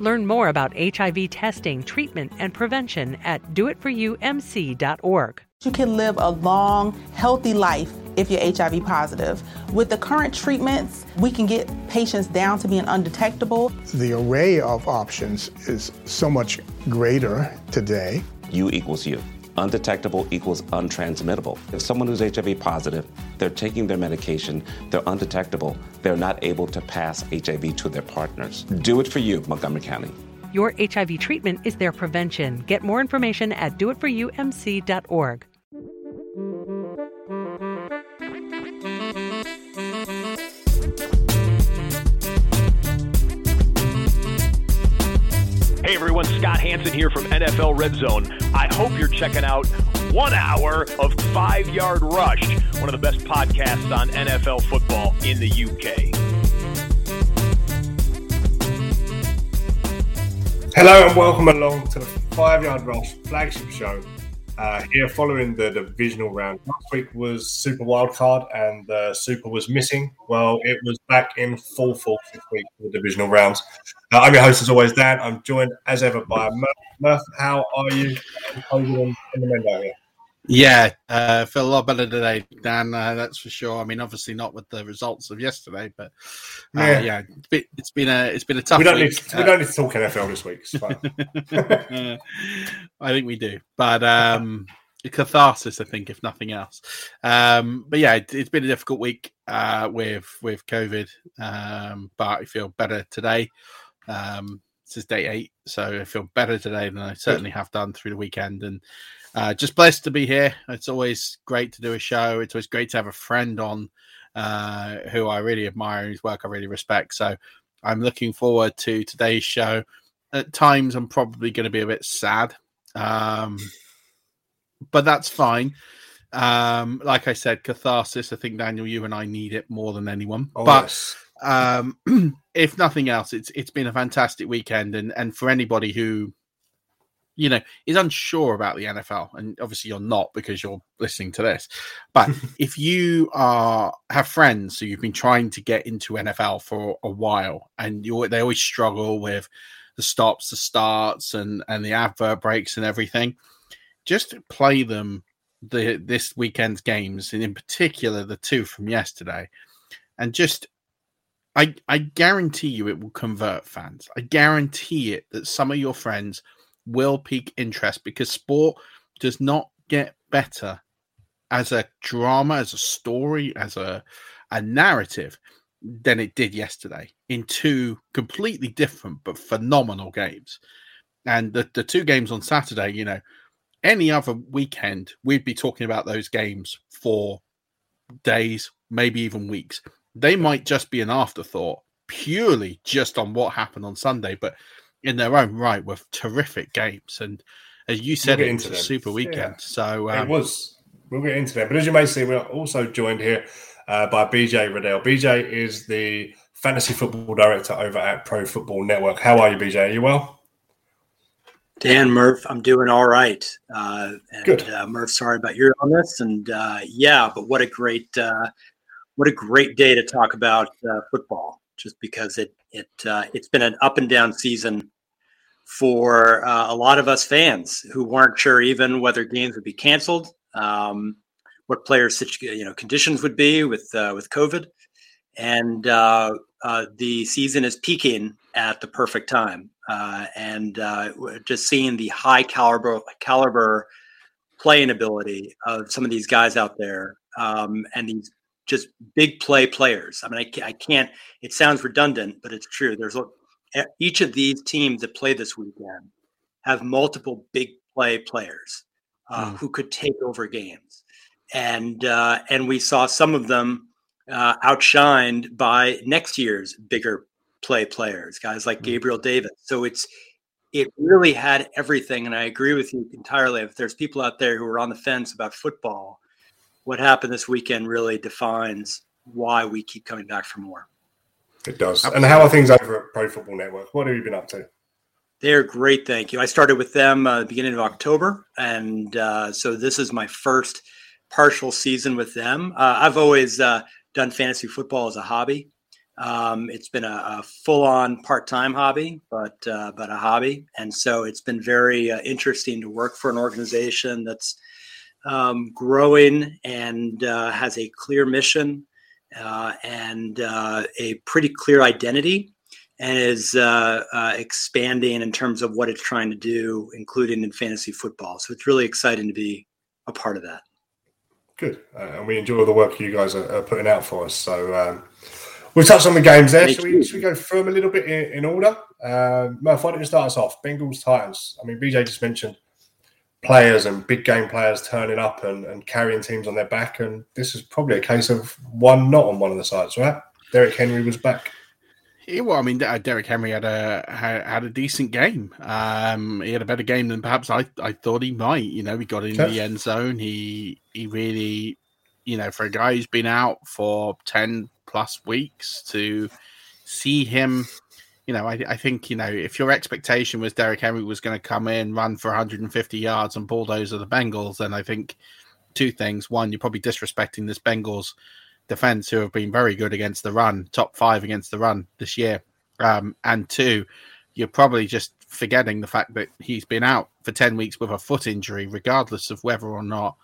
Learn more about HIV testing, treatment, and prevention at doitforyoumc.org. You can live a long, healthy life if you're HIV positive. With the current treatments, we can get patients down to being undetectable. The array of options is so much greater today. U equals you. Undetectable equals untransmittable. If someone who's HIV positive, they're taking their medication, they're undetectable, they're not able to pass HIV to their partners. Do it for you, Montgomery County. Your HIV treatment is their prevention. Get more information at doitforyoumc.org. Hey everyone, Scott Hanson here from NFL Red Zone. I hope you're checking out one hour of Five Yard Rush, one of the best podcasts on NFL football in the UK. Hello and welcome along to the Five Yard Rush flagship show. Uh, here following the divisional round. Last week was Super Wildcard and uh, Super was missing. Well, it was back in full force this week for the divisional rounds. Uh, I'm your host as always, Dan. I'm joined as ever by Murph. Murph, how are you? How are you in the here? Yeah, uh, feel a lot better today, Dan. Uh, that's for sure. I mean, obviously not with the results of yesterday, but uh, yeah, yeah it's, it's been a it's been a tough. We don't week. need to, we don't need to talk NFL this week. Fine. I think we do, but um, catharsis, I think, if nothing else. Um, but yeah, it, has been a difficult week uh, with with COVID, um, but I feel better today. Um, this is day eight, so I feel better today than I certainly have done through the weekend, and uh, just blessed to be here. It's always great to do a show. It's always great to have a friend on uh, who I really admire, whose work I really respect. So I'm looking forward to today's show. At times, I'm probably going to be a bit sad, um, but that's fine. Um, like I said, catharsis. I think Daniel, you and I need it more than anyone. Oh, but yes. um, if nothing else, it's it's been a fantastic weekend, and and for anybody who you know is unsure about the NFL, and obviously you're not because you're listening to this, but if you are have friends who you've been trying to get into NFL for a while, and you they always struggle with the stops, the starts, and and the advert breaks and everything, just play them the this weekend's games, and in particular the two from yesterday, and just I, I guarantee you it will convert fans. I guarantee it that some of your friends will pique interest because sport does not get better as a drama, as a story, as a a narrative than it did yesterday in two completely different but phenomenal games. And the, the two games on Saturday, you know, any other weekend, we'd be talking about those games for days, maybe even weeks they might just be an afterthought purely just on what happened on Sunday, but in their own right were terrific games. And as you said, We'll it was a super weekend. So um, it was. We'll get into that. But as you may see, we're also joined here uh, by BJ Rudell. BJ is the fantasy football director over at Pro Football Network. How are you, BJ? Are you well? Dan Murph, I'm doing all right. Uh, and, Good. Uh, Murph, sorry about your illness, and uh, yeah, but what a great, uh, what a great day to talk about uh, football. Just because it it uh, it's been an up and down season for uh, a lot of us fans who weren't sure even whether games would be canceled, um, what players' you know conditions would be with uh, with COVID, and uh, uh, the season is peaking at the perfect time, uh, and uh, just seeing the high caliber caliber playing ability of some of these guys out there, um, and these just big play players. I mean, I, I can't. It sounds redundant, but it's true. There's each of these teams that play this weekend have multiple big play players uh, mm. who could take over games, and uh, and we saw some of them uh, outshined by next year's bigger play players, guys like mm. Gabriel Davis. So it's it really had everything, and I agree with you entirely. If there's people out there who are on the fence about football, what happened this weekend really defines why we keep coming back for more. It does. And how are things over at Pro Football Network? What have you been up to? They're great, thank you. I started with them uh, beginning of October, and uh, so this is my first partial season with them. Uh, I've always uh, done fantasy football as a hobby. Um, it's been a, a full-on part-time hobby, but uh, but a hobby, and so it's been very uh, interesting to work for an organization that's um, growing and has a clear mission and a pretty clear identity and is uh, uh, expanding in terms of what it's trying to do, including in fantasy football. So it's really exciting to be a part of that. Good, uh, and we enjoy the work you guys are, are putting out for us. So um, we'll touch on the games there. Should we, should we, go through them a little bit in, in order? Um, Murph, why don't you start us off? Bengals Titans. I mean, BJ just mentioned players and big game players turning up and, and carrying teams on their back, and this is probably a case of one not on one of the sides, right? Derrick Henry was back. Yeah, well, I mean, uh, Derrick Henry had a had a decent game. Um, he had a better game than perhaps I, I thought he might. You know, he got in the end zone. He he really, you know, for a guy who's been out for ten plus weeks to see him, you know, I, I think you know if your expectation was Derrick Henry was going to come in, run for 150 yards, and bulldozer the Bengals, then I think two things: one, you're probably disrespecting this Bengals defense who have been very good against the run, top five against the run this year. Um, and two, you're probably just forgetting the fact that he's been out for 10 weeks with a foot injury, regardless of whether or not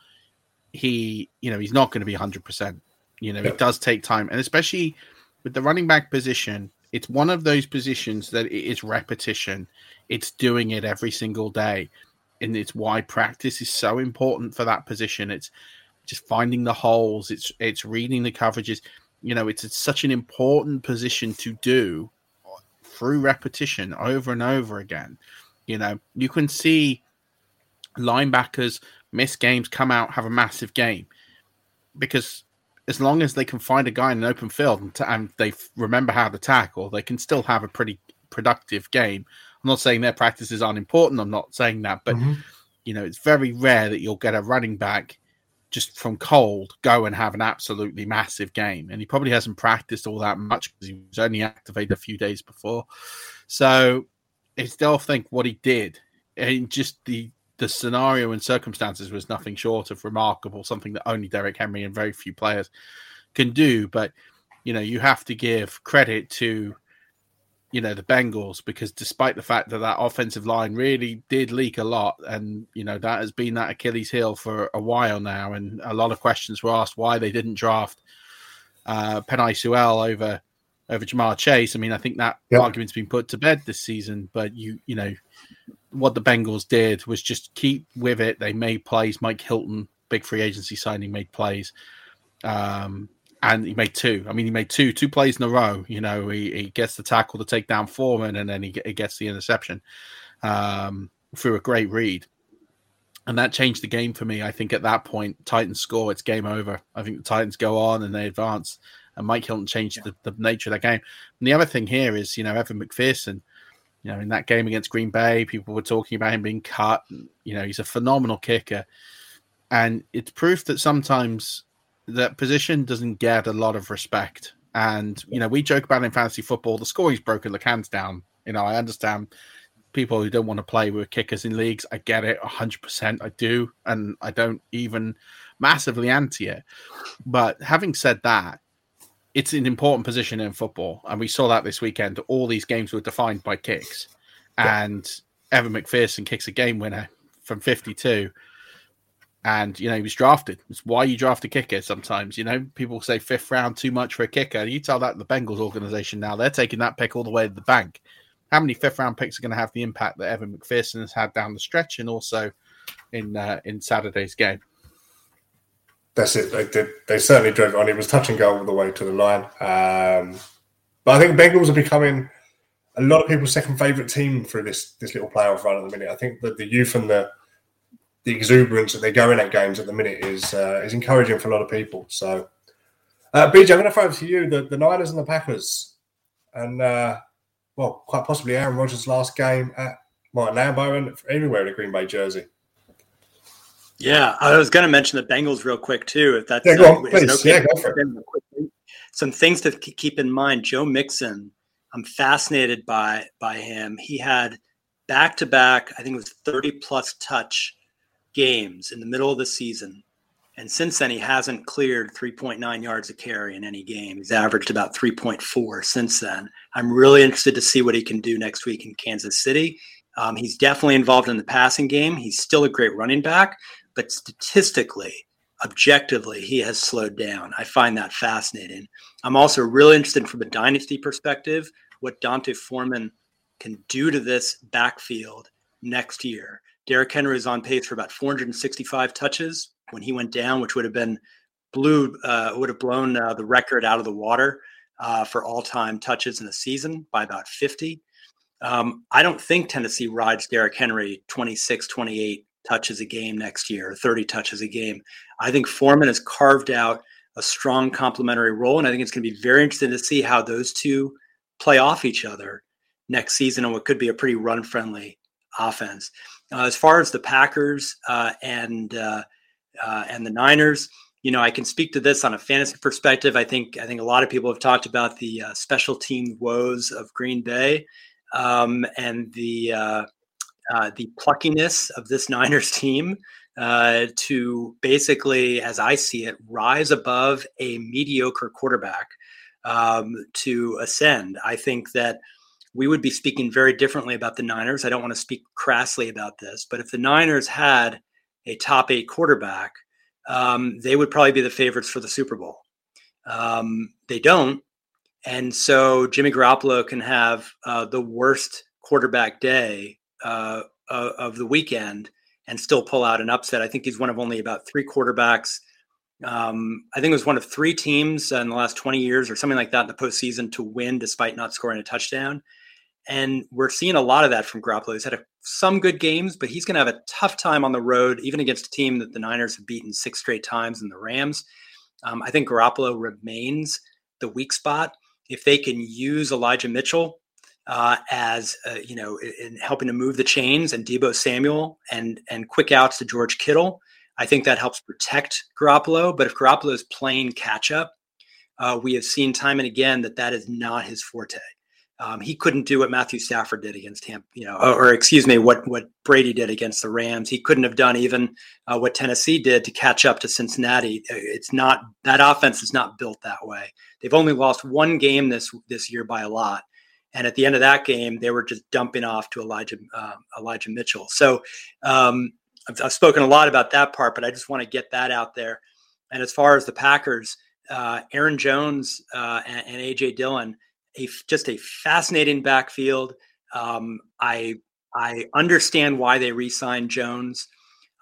he, you know, he's not going to be 100%. You know, it does take time. And especially with the running back position, it's one of those positions that it is repetition. It's doing it every single day. And it's why practice is so important for that position. It's just finding the holes. It's it's reading the coverages. You know, it's, it's such an important position to do through repetition over and over again. You know, you can see linebackers miss games, come out, have a massive game because as long as they can find a guy in an open field and, t- and they f- remember how to tackle, they can still have a pretty productive game. I'm not saying their practices aren't important. I'm not saying that, but mm-hmm. you know, it's very rare that you'll get a running back just from cold go and have an absolutely massive game. And he probably hasn't practiced all that much because he was only activated a few days before. So I still think what he did and just the the scenario and circumstances was nothing short of remarkable, something that only Derrick Henry and very few players can do. But you know, you have to give credit to you know the Bengals because despite the fact that that offensive line really did leak a lot, and you know that has been that Achilles heel for a while now, and a lot of questions were asked why they didn't draft uh, Penei Sewell over over Ja'Marr Chase. I mean, I think that yep. argument's been put to bed this season, but you you know what the Bengals did was just keep with it. They made plays. Mike Hilton, big free agency signing, made plays. Um, and he made two. I mean, he made two two plays in a row. You know, he, he gets the tackle the take down Foreman, and then he, he gets the interception um, through a great read, and that changed the game for me. I think at that point, Titans score, it's game over. I think the Titans go on and they advance, and Mike Hilton changed yeah. the, the, nature of that game. And the other thing here is, you know, Evan McPherson. You know, in that game against Green Bay, people were talking about him being cut. You know, he's a phenomenal kicker, and it's proof that sometimes that position doesn't get a lot of respect. And you know, we joke about in fantasy football, the score he's broken the cans down. You know, I understand people who don't want to play with kickers in leagues. I get it, hundred percent. I do, and I don't even massively anti it. But having said that, it's an important position in football, and we saw that this weekend. All these games were defined by kicks, and Evan McPherson kicks a game winner from fifty-two and you know he was drafted. It's why you draft a kicker. Sometimes you know people say fifth round too much for a kicker. You tell that the Bengals organization now they're taking that pick all the way to the bank how many fifth round picks are going to have the impact that Evan McPherson has had down the stretch and also in uh, in Saturday's game. That's it. They did. They certainly drove on. It was touch and go all the way to the line. Um, but I think Bengals are becoming a lot of people's second favorite team for this this little playoff run at the minute. I think that the youth and the the exuberance that they go in at games at the minute is uh, is encouraging for a lot of people. So, uh, BJ, I'm going to throw it to you. The, the Niners and the Packers, and uh, well, quite possibly Aaron Rodgers' last game at Martin Lambeau and anywhere in a Green Bay jersey. Yeah, I was going to mention the Bengals real quick too. If that's yeah, go on, please. Okay? Yeah, go for it. Some things to keep in mind. Joe Mixon, I'm fascinated by by him. He had back to back, I think it was 30 plus touch games in the middle of the season. And since then, he hasn't cleared 3.9 yards a carry in any game. He's averaged about 3.4 since then. I'm really interested to see what he can do next week in Kansas City. Um, he's definitely involved in the passing game. He's still a great running back, but statistically, objectively, he has slowed down. I find that fascinating. I'm also really interested from a dynasty perspective what D'Onta Foreman can do to this backfield next year. Derrick Henry is on pace for about 465 touches when he went down, which would have been blew uh, would have blown uh, the record out of the water uh, for all time touches in a season by about 50. Um, I don't think Tennessee rides Derrick Henry 26, 28 touches a game next year, 30 touches a game. I think Foreman has carved out a strong complementary role, and I think it's going to be very interesting to see how those two play off each other next season and what could be a pretty run friendly offense. Uh, as far as the Packers uh, and uh, uh, and the Niners, you know, I can speak to this on a fantasy perspective. I think I think a lot of people have talked about the uh, special team woes of Green Bay um, and the uh, the pluckiness of this Niners team to basically, as I see it, rise above a mediocre quarterback um, to ascend. I think that we would be speaking very differently about the Niners. I don't want to speak crassly about this, but if the Niners had a top eight quarterback, um, they would probably be the favorites for the Super Bowl. Um, they don't. And so Jimmy Garoppolo can have uh, the worst quarterback day uh, of the weekend and still pull out an upset. I think he's one of only about three quarterbacks um, I think it was one of three teams in the last 20 years or something like that in the postseason to win despite not scoring a touchdown. And we're seeing a lot of that from Garoppolo. He's had a, some good games, but he's going to have a tough time on the road, even against a team that the Niners have beaten six straight times in the Rams. Um, I think Garoppolo remains the weak spot. If they can use Elijah Mitchell uh, as uh, you know, in helping to move the chains, and Deebo Samuel, and and quick outs to George Kittle, I think that helps protect Garoppolo. But if Garoppolo is playing catch up, uh, we have seen time and again that that is not his forte. Um, he couldn't do what Matthew Stafford did against him, you know, or, or, excuse me, what what Brady did against the Rams. He couldn't have done even uh, what Tennessee did to catch up to Cincinnati. It's not that offense is not built that way. They've only lost one game this this year by a lot, and at the end of that game, they were just dumping off to Elijah uh, Elijah Mitchell. So um, I've, I've, spoken a lot about that part, but I just want to get that out there. And as far as the Packers, uh, Aaron Jones uh, and, and, AJ Dillon, a, just a fascinating backfield. Um, I I understand why they re-signed Jones.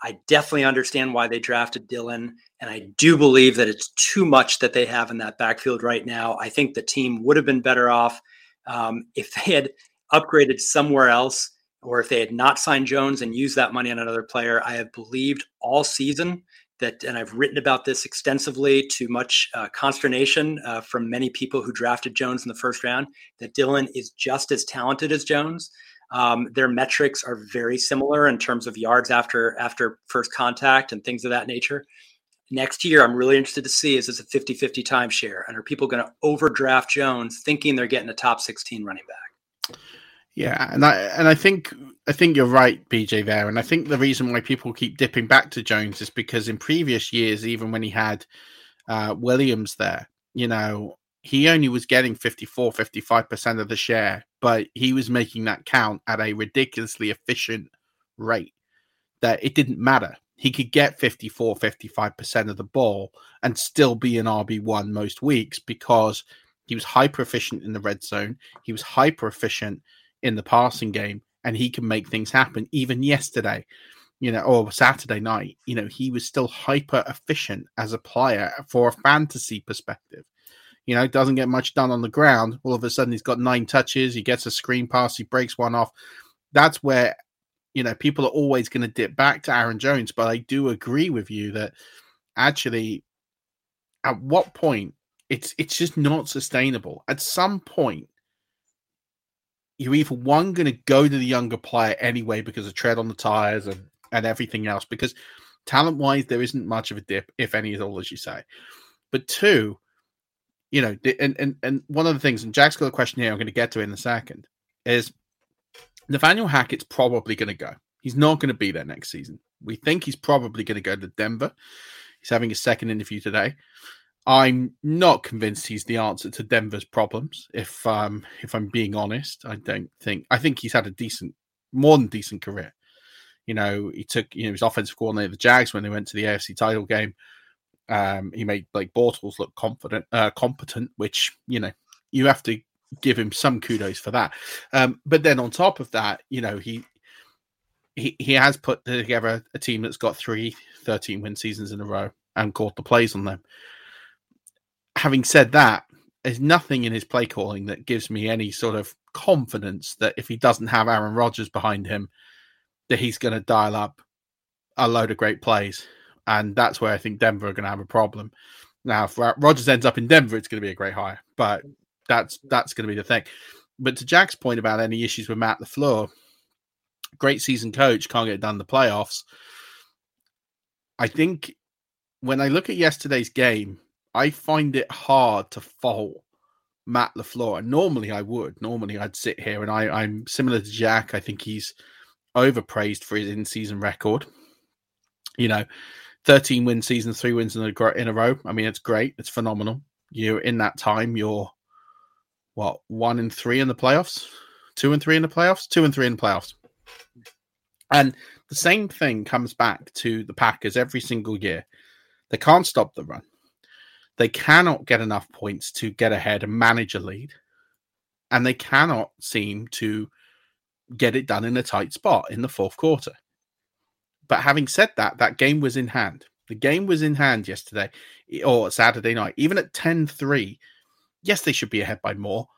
I definitely understand why they drafted Dillon, and I do believe that it's too much that they have in that backfield right now. I think the team would have been better off um, if they had upgraded somewhere else or if they had not signed Jones and used that money on another player, I have believed all season that, and I've written about this extensively to much uh, consternation uh, from many people who drafted Jones in the first round, that Dillon is just as talented as Jones. Um, their metrics are very similar in terms of yards after after first contact and things of that nature. Next year, I'm really interested to see is this a 50 50 timeshare? And are people going to overdraft Jones thinking they're getting a top 16 running back? Yeah, and I and I think I think you're right, BJ. There, and I think the reason why people keep dipping back to Jones is because in previous years, even when he had uh, Williams there, you know, he only was getting 54, 55 percent of the share, but he was making that count at a ridiculously efficient rate. That it didn't matter. He could get 54, 55 percent of the ball and still be an RB one most weeks because he was hyper efficient in the red zone. He was hyper efficient in the passing game, and he can make things happen. Even yesterday, you know, or Saturday night, you know, he was still hyper efficient as a player for a fantasy perspective. You know, doesn't get much done on the ground. All of a sudden, he's got nine touches. He gets a screen pass. He breaks one off. That's where, you know, people are always going to dip back to Aaron Jones. But I do agree with you that actually, at what point it's it's just not sustainable. At some point, you're either one going to go to the younger player anyway because of tread on the tires and and everything else. Because talent wise, there isn't much of a dip, if any at all, as you say. But two, you know, and, and, and one of the things, and Jack's got a question here I'm going to get to in a second, is Nathaniel Hackett's probably going to go. He's not going to be there next season. We think he's probably going to go to Denver. He's having his second interview today. I'm not convinced he's the answer to Denver's problems. If um if I'm being honest, I don't think. I think he's had a decent, more than decent career. You know, he took you know his offensive coordinator the Jags when they went to the AFC title game. Um, he made like Bortles look confident, uh, competent, which you know you have to give him some kudos for that. Um, but then on top of that, you know he he he has put together a team that's got three 13 win seasons in a row and caught the plays on them. Having said that, there's nothing in his play calling that gives me any sort of confidence that if he doesn't have Aaron Rodgers behind him, that he's going to dial up a load of great plays and that's where I think Denver are going to have a problem. Now, if Rodgers ends up in Denver, it's going to be a great hire, but that's that's going to be the thing. But to Jack's point about any issues with Matt LaFleur, great season coach can't get done the playoffs. I think when I look at yesterday's game, I find it hard to fault Matt LaFleur. Normally I would. Normally I'd sit here and I, I'm similar to Jack. I think he's overpraised for his in season record. You know, 13 win season, three wins in a, in a row. I mean, it's great. It's phenomenal. You're in that time, you're what, one and three in the playoffs? Two and three in the playoffs? Two and three in the playoffs. And the same thing comes back to the Packers every single year. They can't stop the run. They cannot get enough points to get ahead and manage a lead. And they cannot seem to get it done in a tight spot in the fourth quarter. But having said that, that game was in hand. The game was in hand yesterday or Saturday night, even at 10 3. Yes, they should be ahead by more.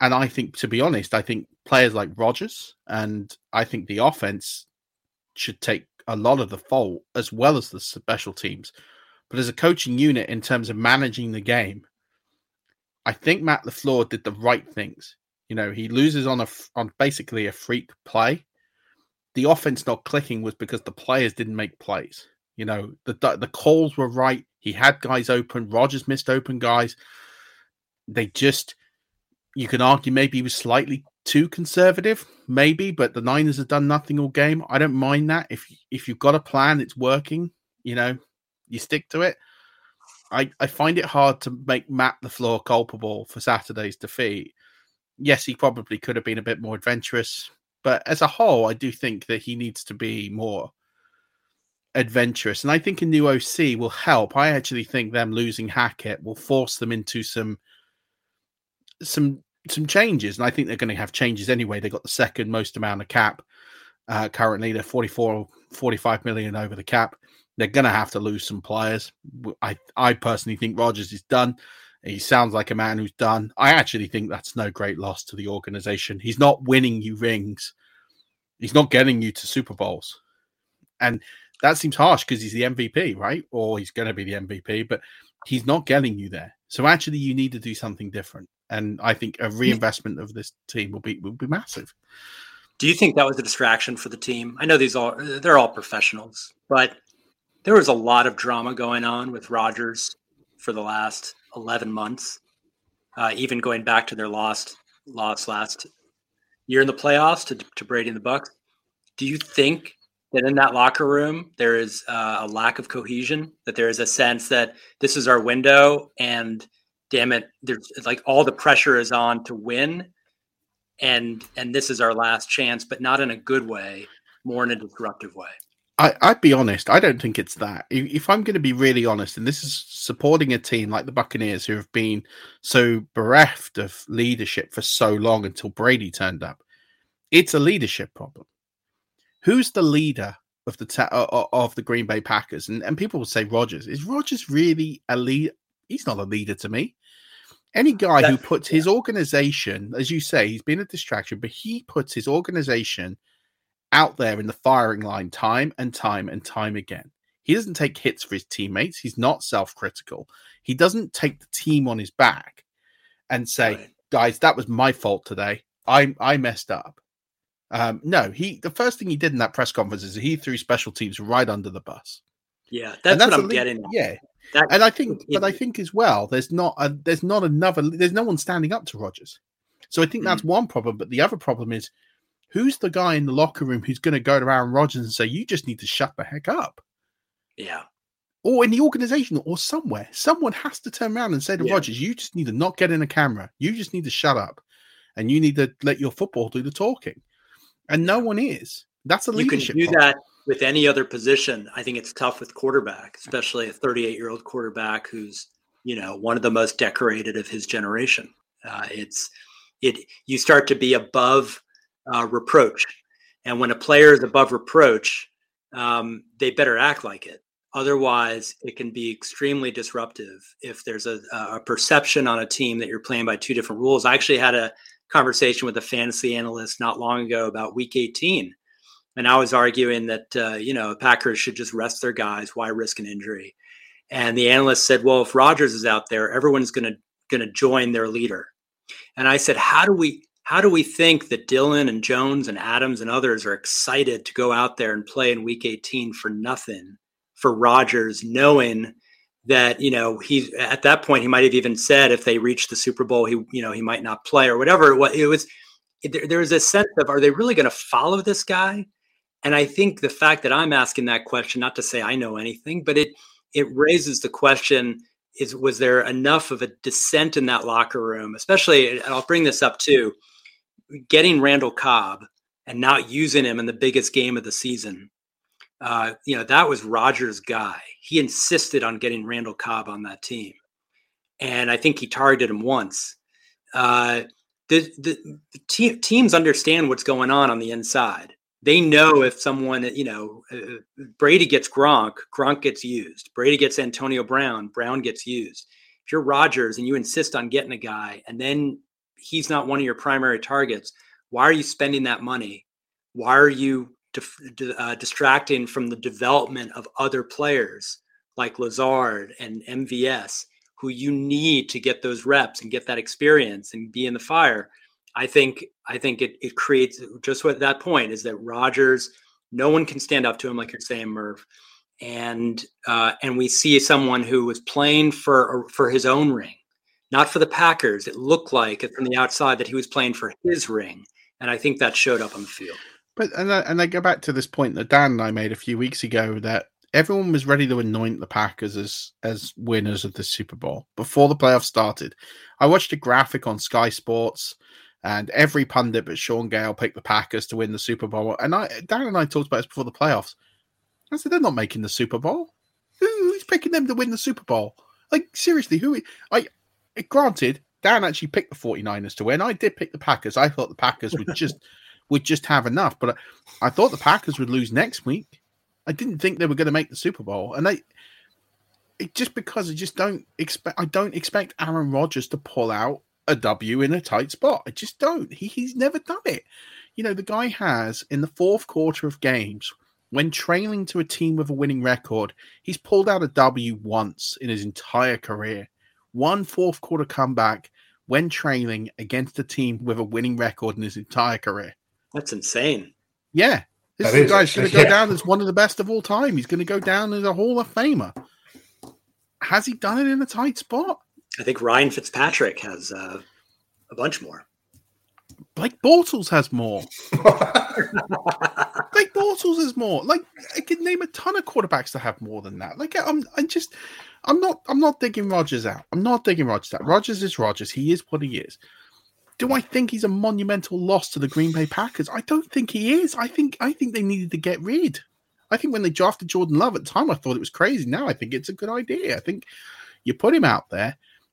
And I think, to be honest, I think players like Rodgers and I think the offense should take a lot of the fault as well as the special teams. But as a coaching unit, in terms of managing the game, I think Matt LaFleur did the right things. You know, he loses on a on basically a freak play the offense not clicking was because the players didn't make plays. You know, the the calls were right. He had guys open. Rodgers missed open guys. They just, you can argue maybe he was slightly too conservative, maybe, but the Niners have done nothing all game. I don't mind that. If if you've got a plan, it's working. You know, you stick to it. I, I find it hard to make Matt LaFleur culpable for Saturday's defeat. Yes, he probably could have been a bit more adventurous. But as a whole, I do think that he needs to be more adventurous. And I think a new OC will help. I actually think them losing Hackett will force them into some some some changes. And I think they're going to have changes anyway. They got the second most amount of cap uh, currently. They're 44, 45 million over the cap. They're going to have to lose some players. I, I personally think Rodgers is done. He sounds like a man who's done. I actually think that's no great loss to the organization. He's not winning you rings. He's not getting you to Super Bowls. And that seems harsh because he's the MVP, right? Or he's going to be the MVP, but he's not getting you there. So actually, you need to do something different. And I think a reinvestment of this team will be will be massive. Do you think that was a distraction for the team? I know these all they're all professionals, but there was a lot of drama going on with Rodgers for the last 11 months, uh, even going back to their lost loss last year in the playoffs to, to Brady and the Bucs. Do you think that in that locker room there is uh, a lack of cohesion? That there is a sense that this is our window, and damn it, there's like all the pressure is on to win, and and this is our last chance, but not in a good way, more in a disruptive way. I, I'd be honest. I don't think it's that. If, I'm going to be really honest, and this is supporting a team like the Buccaneers who have been so bereft of leadership for so long until Brady turned up. It's a leadership problem. Who's the leader of the ta- of the Green Bay Packers? And and people will say Rodgers. Is Rodgers really a lead? He's not a leader to me. Any guy who puts his organization, as you say, he's been a distraction, but he puts his organization out there in the firing line time and time and time again. He doesn't take hits for his teammates. He's not self critical. He doesn't take the team on his back and say, right. guys, that was my fault today. I, I messed up. Um, no, he the first thing he did in that press conference is he threw special teams right under the bus. Yeah, that's, that's what I'm getting. At. Yeah, and I think, but I think as well, there's not a, there's not another, there's no one standing up to Rodgers. So I think that's mm-hmm. one problem. But the other problem is, who's the guy in the locker room who's going to go to Aaron Rodgers and say, "You just need to shut the heck up"? Yeah. Or in the organization or somewhere, someone has to turn around and say to yeah. Rodgers, "You just need to not get in a camera. You just need to shut up, and you need to let your football do the talking." And no one is. That's a leadership. You can do problem. that with any other position. I think it's tough with quarterback, especially a 38 year old quarterback who's you know one of the most decorated of his generation. Uh, it's it you start to be above uh, reproach, and when a player is above reproach, um, they better act like it. Otherwise, it can be extremely disruptive if there's a, a perception on a team that you're playing by two different rules. I actually had a conversation with a fantasy analyst not long ago about Week 18, and I was arguing that uh, you know Packers should just rest their guys. Why risk an injury? And the analyst said, "Well, if Rodgers is out there, everyone's going to going to join their leader." And I said, "How do we how do we think that Dillon and Jones and Adams and others are excited to go out there and play in Week 18 for nothing for Rodgers, knowing?" that you know he's at that point he might have even said if they reach the Super Bowl he you know he might not play or whatever it was. It was there was a sense of are they really going to follow this guy? And I think the fact that I'm asking that question, not to say I know anything, but it it raises the question: is was there enough of a dissent in that locker room? Especially, I'll bring this up too, getting Randall Cobb and not using him in the biggest game of the season. Uh, you know, that was Rodgers' guy. He insisted on getting Randall Cobb on that team, and I think he targeted him once. Uh, the, the, the te- teams understand what's going on on the inside they know if someone, you know, uh, Brady gets Gronk, Gronk gets used. Brady gets Antonio Brown, Brown gets used. If you're Rodgers and you insist on getting a guy and then he's not one of your primary targets, why are you spending that money? Why are you uh, distracting from the development of other players like Lazard and MVS, who you need to get those reps and get that experience and be in the fire? I think I think it it creates just what that point is that Rodgers, no one can stand up to him like you're saying, Murph, and uh, and we see someone who was playing for for his own ring, not for the Packers. It looked like from the outside that he was playing for his ring, and I think that showed up on the field. But and I, and I go back to this point that Dan and I made a few weeks ago that everyone was ready to anoint the Packers as as winners of the Super Bowl before the playoffs started. I watched a graphic on Sky Sports and every pundit but Shaun Gayle picked the Packers to win the Super Bowl. And I, Dan and I talked about this before the playoffs. I said they're not making the Super Bowl. Who's picking them to win the Super Bowl? Like seriously, who? I granted, Dan actually picked the 49ers to win. I did pick the Packers. I thought the Packers would just would just have enough, but I, I thought the Packers would lose next week. I didn't think they were going to make the Super Bowl, and they it, just because I just don't expect I don't expect Aaron Rodgers to pull out a W in a tight spot. I just don't. He, he's never done it. You know, the guy has in the fourth quarter of games, when trailing to a team with a winning record, he's pulled out a W once in his entire career. One fourth quarter comeback when trailing against a team with a winning record in his entire career. That's insane. Yeah. This that guy's going to go yeah. down as one of the best of all time. He's going to go down as a Hall of Famer. Has he done it in a tight spot? I think Ryan Fitzpatrick has uh, a bunch more. Blake Bortles has more. Blake Bortles has more. Like I could name a ton of quarterbacks to have more than that. Like I'm, I just, I'm not, I'm not digging Rodgers out. I'm not digging Rodgers out. Rodgers is Rodgers. He is what he is. Do I think he's a monumental loss to the Green Bay Packers? I don't think he is. I think, I think they needed to get rid. I think when they drafted Jordan Love at the time, I thought it was crazy. Now I think it's a good idea. I think you put him out there.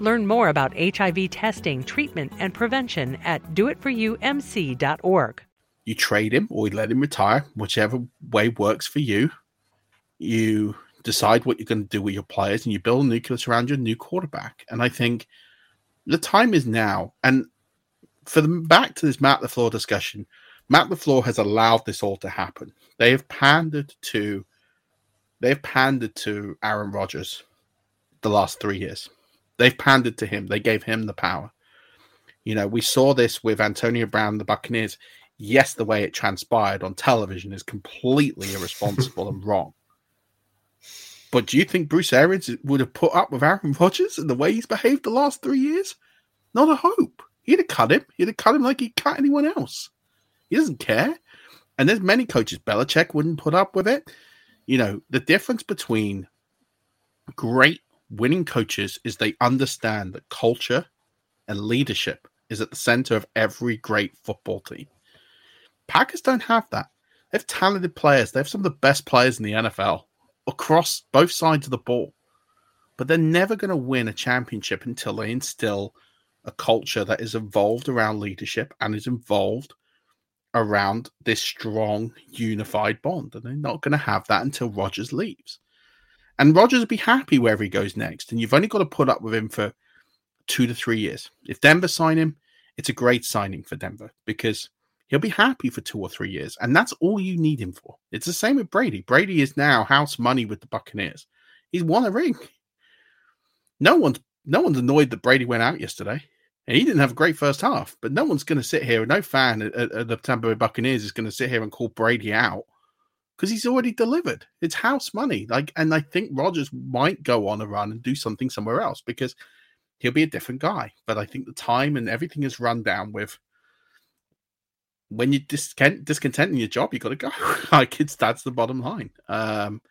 Learn more about HIV testing, treatment, and prevention at doitforyoumc.org. You trade him or you let him retire, whichever way works for you. You decide what you're going to do with your players and you build a nucleus around your new quarterback. And I think the time is now. And for the back to this Matt LaFleur discussion, Matt LaFleur has allowed this all to happen. They have pandered to they've pandered to Aaron Rodgers the last three years. They've pandered to him. They gave him the power. You know, we saw this with Antonio Brown, the Buccaneers. Yes, the way it transpired on television is completely irresponsible and wrong. But do you think Bruce Arians would have put up with Aaron Rodgers and the way he's behaved the last three years? Not a hope. He'd have cut him. He'd have cut him like he'd cut anyone else. He doesn't care. And there's many coaches. Belichick wouldn't put up with it. You know, the difference between great winning coaches is they understand that culture and leadership is at the center of every great football team. Packers don't have that. They have talented players. They have some of the best players in the NFL across both sides of the ball. But they're never going to win a championship until they instill a culture that is involved around leadership and is involved around this strong, unified bond. And they're not going to have that until Rodgers leaves. And Rodgers will be happy wherever he goes next. And you've only got to put up with him for two to three years. If Denver sign him, it's a great signing for Denver because he'll be happy for two or three years. And that's all you need him for. It's the same with Brady. Brady is now house money with the Buccaneers. He's won a ring. No one's no one's annoyed that Brady went out yesterday. And he didn't have a great first half, but no one's going to sit here. No fan at the Tampa Bay Buccaneers is going to sit here and call Brady out because he's already delivered. It's house money. Like, and I think Rodgers might go on a run and do something somewhere else because he'll be a different guy. But I think the time and everything is run down with when you're discontent, discontent in your job, you got to go. like, it's that's the bottom line. Um,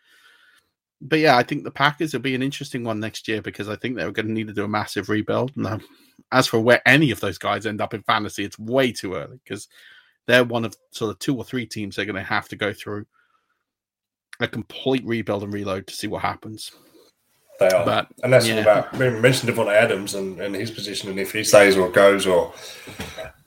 but yeah, I think the Packers will be an interesting one next year because I think they're going to need to do a massive rebuild. And um, as for where any of those guys end up in fantasy, it's way too early because they're one of sort of two or three teams they're going to have to go through a complete rebuild and reload to see what happens. They are, but, and that's yeah. about. I mean, we mentioned Davante Adams and, and his position, and if he stays or goes, or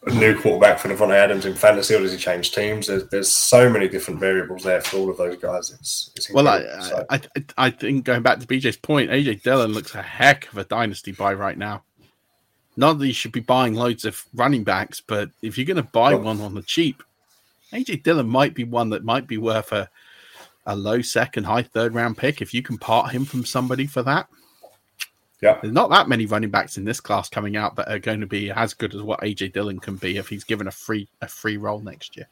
a new quarterback for Davante Adams in fantasy, or does he change teams? There's, there's so many different variables there for all of those guys. It's, it's well, I, so. I, I think going back to BJ's point, AJ Dillon looks a heck of a dynasty buy right now. Not that you should be buying loads of running backs, but if you're going to buy well, one on the cheap, AJ Dillon might be one that might be worth a a low second, high third round pick if you can part him from somebody for that. Yeah, there's not that many running backs in this class coming out that are going to be as good as what AJ Dillon can be if he's given a free a free role next year.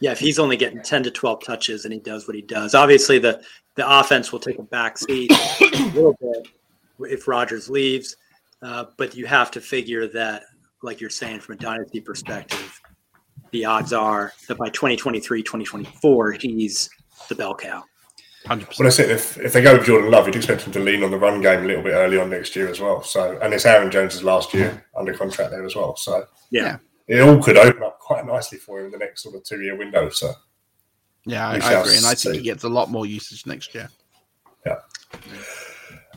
Yeah, if he's only getting ten to twelve touches and he does what he does, obviously the the offense will take a back seat a little bit if Rodgers leaves, uh, but you have to figure that, like you're saying, from a dynasty perspective, the odds are that by 2023, 2024, he's the bell cow. 100%. Well, I said if, if they go with Jordan Love, you'd expect him to lean on the run game a little bit early on next year as well. So, and it's Aaron Jones's last year under contract there as well. So, yeah, it all could open up quite nicely for him in the next sort of two year window. So, yeah, I, I agree, and I think he gets a lot more usage next year. Yeah,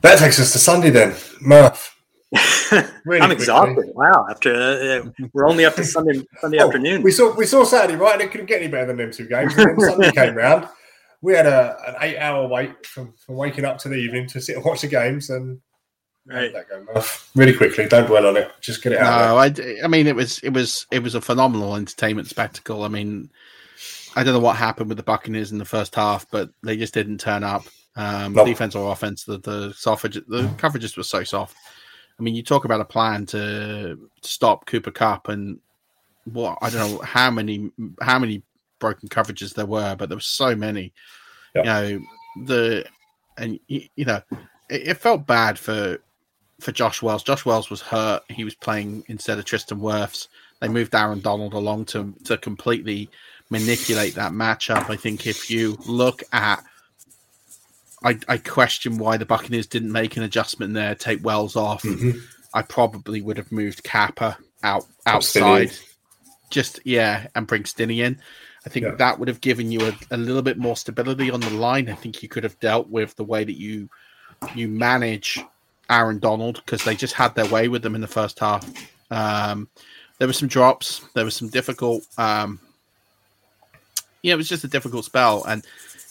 that takes us to Sunday then, Murph. Really I'm exhausted. Quickly. Wow! After uh, we're only up to Sunday Sunday oh, afternoon. We saw we saw Saturday, right? And it couldn't get any better than them two games. And then Sunday came round we had a, an eight hour wait from, from waking up to the evening to sit and watch the games and right. go really quickly. Don't dwell on it. Just get it out. No, I, I mean it was it was it was a phenomenal entertainment spectacle. I mean, I don't know what happened with the Buccaneers in the first half, but they just didn't turn up. Um, Nope. Defense or offense, the the soft, the coverages were so soft. I mean, you talk about a plan to stop Cooper Kupp, and what I don't know how many how many broken coverages there were, but there were so many. Yep. You know the and you know it, it felt bad for for Josh Wells. Josh Wells was hurt; he was playing instead of Tristan Wirfs. They moved Aaron Donald along to to completely manipulate that matchup. I think if you look at I, I question why the Buccaneers didn't make an adjustment there, take Wells off. Mhm. I probably would have moved Cappa out outside. Just yeah, and bring Stinnie in. I think Yeah. that would have given you a, a little bit more stability on the line. I think you could have dealt with the way that you you manage Aaron Donald because they just had their way with them in the first half. Um, there were some drops. There was some difficult. Um, yeah, it was just a difficult spell, and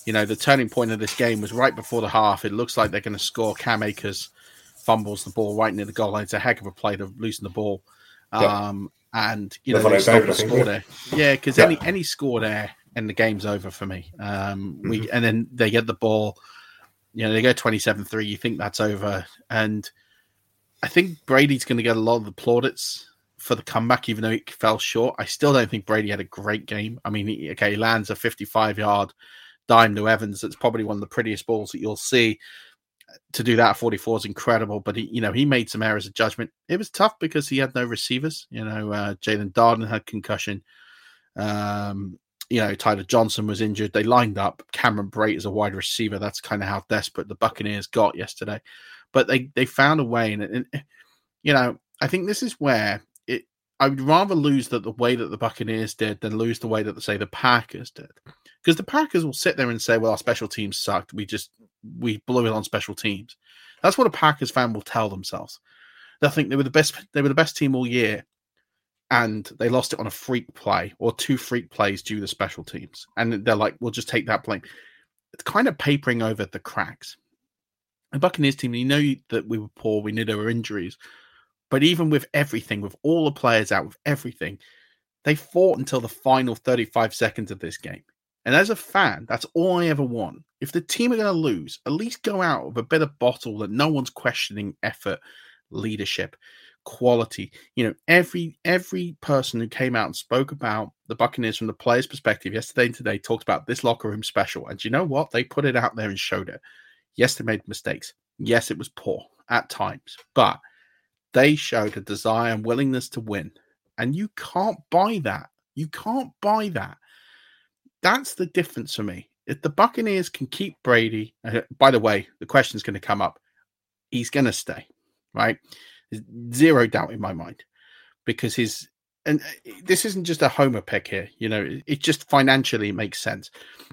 you know the turning point of this game was right before the half. It looks like they're going to score. Cam Akers fumbles the ball right near the goal line. It's a heck of a play to loosen the ball. Um, and you know they stop David, the think, score yeah. there. Yeah, because Yeah. any any score there and the game's over for me. Um, Mm-hmm. we and then they get the ball. You know they go 27-3. You think that's over, and I think Brady's going to get a lot of the plaudits for the comeback, even though it fell short. I still don't think Brady had a great game. I mean, he, okay, he lands a 55 yard dime to Evans. That's probably one of the prettiest balls that you'll see. To do that at 44 is incredible, but he, you know, he made some errors of judgment. It was tough because he had no receivers. You know, uh, Jaelon Darden had concussion. Um, you know, Tyler Johnson was injured. They lined up Cameron Brate as a wide receiver. That's kind of how desperate the Buccaneers got yesterday. But they they found a way, and, and you know, I think this is where it. I would rather lose that the way that the Buccaneers did than lose the way that say the Packers did, because the Packers will sit there and say, "Well, our special teams sucked. We just we blew it on special teams." That's what a Packers fan will tell themselves. They think they were the best. They were the best team all year, and they lost it on a freak play or two freak plays due to special teams. And they're like, "We'll just take that blame." It's kind of papering over the cracks. The Buccaneers team, you know that we were poor. We knew there were injuries, but even with everything, with all the players out, with everything, they fought until the final 35 seconds of this game. And as a fan, that's all I ever want. If the team are going to lose, at least go out with a bit of bottle that no one's questioning effort, leadership, quality. You know, every every person who came out and spoke about the Buccaneers from the players' perspective yesterday and today talked about this locker room special. And you know what? They put it out there and showed it. Yes, they made mistakes. Yes, it was poor at times, but they showed a desire and willingness to win. And you can't buy that. You can't buy that. That's the difference for me. If the Buccaneers can keep Brady, uh, by the way, the question's going to come up. He's going to stay, right? There's zero doubt in my mind because his and uh, this isn't just a homer pick here. You know, it- it just financially makes sense.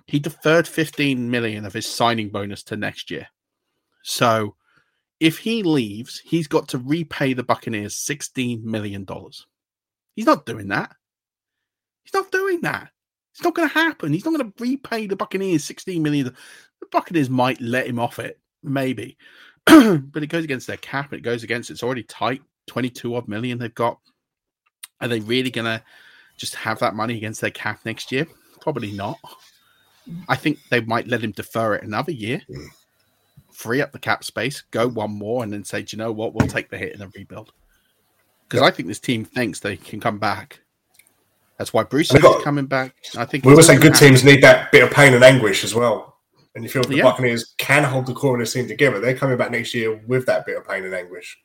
He deferred 15 million of his signing bonus to next year. So if he leaves, he's got to repay the Buccaneers 16 million dollars. He's not doing that. He's not doing that. It's not going to happen. He's not going to repay the Buccaneers 16 million. The Buccaneers might let him off it, maybe. but it goes against their cap. It goes against it's already tight, 22 odd million they've got. Are they really going to just have that money against their cap next year? Probably not. I think they might let him defer it another year, free up the cap space, go one more, and then say, Do you know what? We'll take the hit in a rebuild. Because I think this team thinks they can come back. That's why Bruce is got- coming back. I think We he's always say good teams need that bit of pain and anguish as well. And you feel the Yeah. Buccaneers can hold the core of this team together, they're coming back next year with that bit of pain and anguish.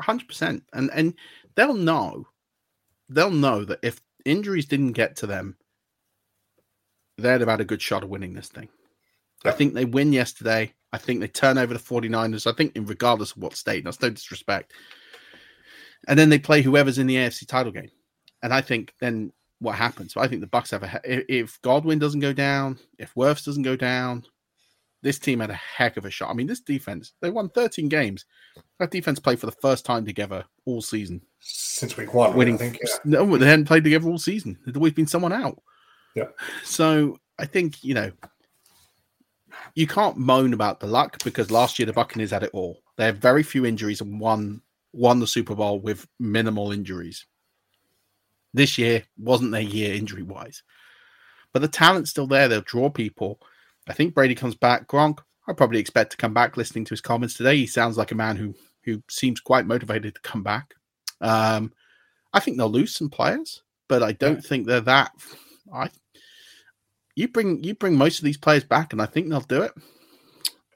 hundred percent, and and they'll know, they'll know that if injuries didn't get to them, they'd have had a good shot of winning this thing. I think they win yesterday. I think they turn over the 49ers. I think, in regardless of what state, that's no disrespect. And then they play whoever's in the AFC title game. And I think then what happens? But I think the Bucs have a if- Godwin doesn't go down, if Wirfs doesn't go down, this team had a heck of a shot. I mean, this defense, they won 13 games. That defense played for the first time together all season. Since week one, Winning. I think. Yeah. No, they hadn't played together all season. There'd always been someone out. Yeah. So I think, you know, you can't moan about the luck because last year the Buccaneers had it all. They had very few injuries and won won the Super Bowl with minimal injuries. This year wasn't their year injury wise. but the talent's still there. They'll draw people. I think Brady comes back. Gronk, I probably expect to come back. Listening to his comments today, he sounds like a man who who seems quite motivated to come back. Um, I think they'll lose some players, but I don't think they're that. I you bring you bring most of these players back, and I think they'll do it.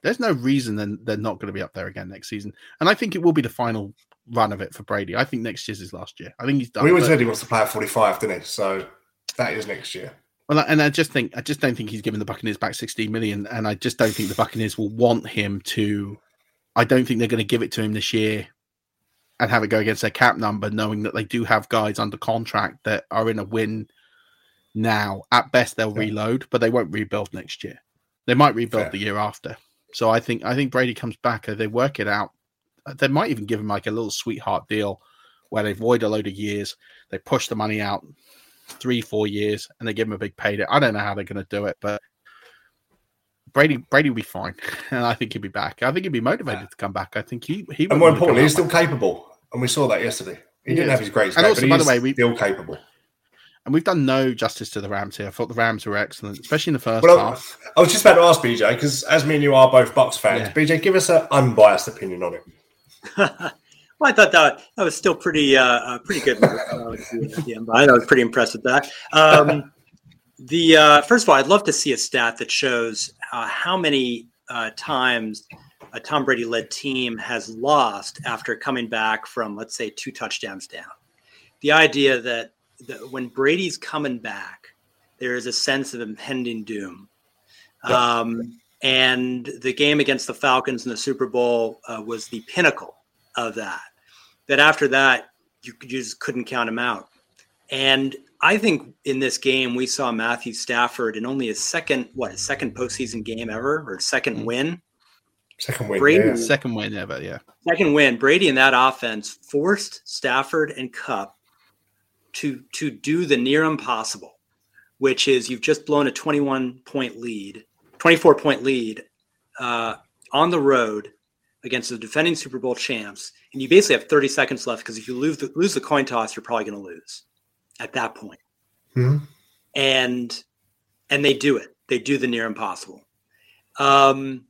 There's no reason then they're not going to be up there again next season, and I think it will be the final run of it for Brady. I think next year's his last year. I think he's done. We always but- said he wants to play at 45, didn't he? So that is next year. Well, and I just think I just don't think he's given the Buccaneers back 16 million, and I just don't think the Buccaneers will want him to. I don't think they're going to give it to him this year and have it go against their cap number, knowing that they do have guys under contract that are in a win now. At best, they'll reload, but they won't rebuild next year. They might rebuild Fair. the year after. So I think I think Brady comes back. They work it out. They might even give him like a little sweetheart deal where they void a load of years. They push the money out three, four years, and they give him a big payday. I don't know how they're going to do it, but Brady Brady will be fine, and I think he'll be back. I think he'll be motivated to come back. I think he he. And more wanna importantly, he's still capable. And we saw that yesterday. He, He didn't is. have his greatest And day, also, but by the way, we- still capable. And we've done no justice to the Rams here. I thought the Rams were excellent, especially in the first Well, half. I was just about to ask BJ because as me and you are both Bucs fans, Yeah. BJ, give us an unbiased opinion on it. well, I thought that that was still pretty uh, uh, pretty good. Uh, with the, the unbiased. I was pretty impressed with that. Um, the uh, first of all, I'd love to see a stat that shows uh, how many uh, times a Tom Brady led team has lost after coming back from, let's say, two touchdowns down. The idea that, that when Brady's coming back, there is a sense of impending doom. Um, and the game against the Falcons in the Super Bowl uh, was the pinnacle of that. That after that, you, you just couldn't count him out. And I think in this game we saw Matthew Stafford in only his second, what, his second postseason game ever, or 2nd win. Second win. Brady- yeah. Second win ever, yeah. Second win. Brady in that offense forced Stafford and Kupp to to do the near impossible, which is you've just blown a 21 point lead, 24 point lead uh, on the road against the defending Super Bowl champs, and you basically have 30 seconds left because if you lose the, lose the coin toss, you're probably going to lose at that point. Mhm. And and they do it. They do the near impossible. Um,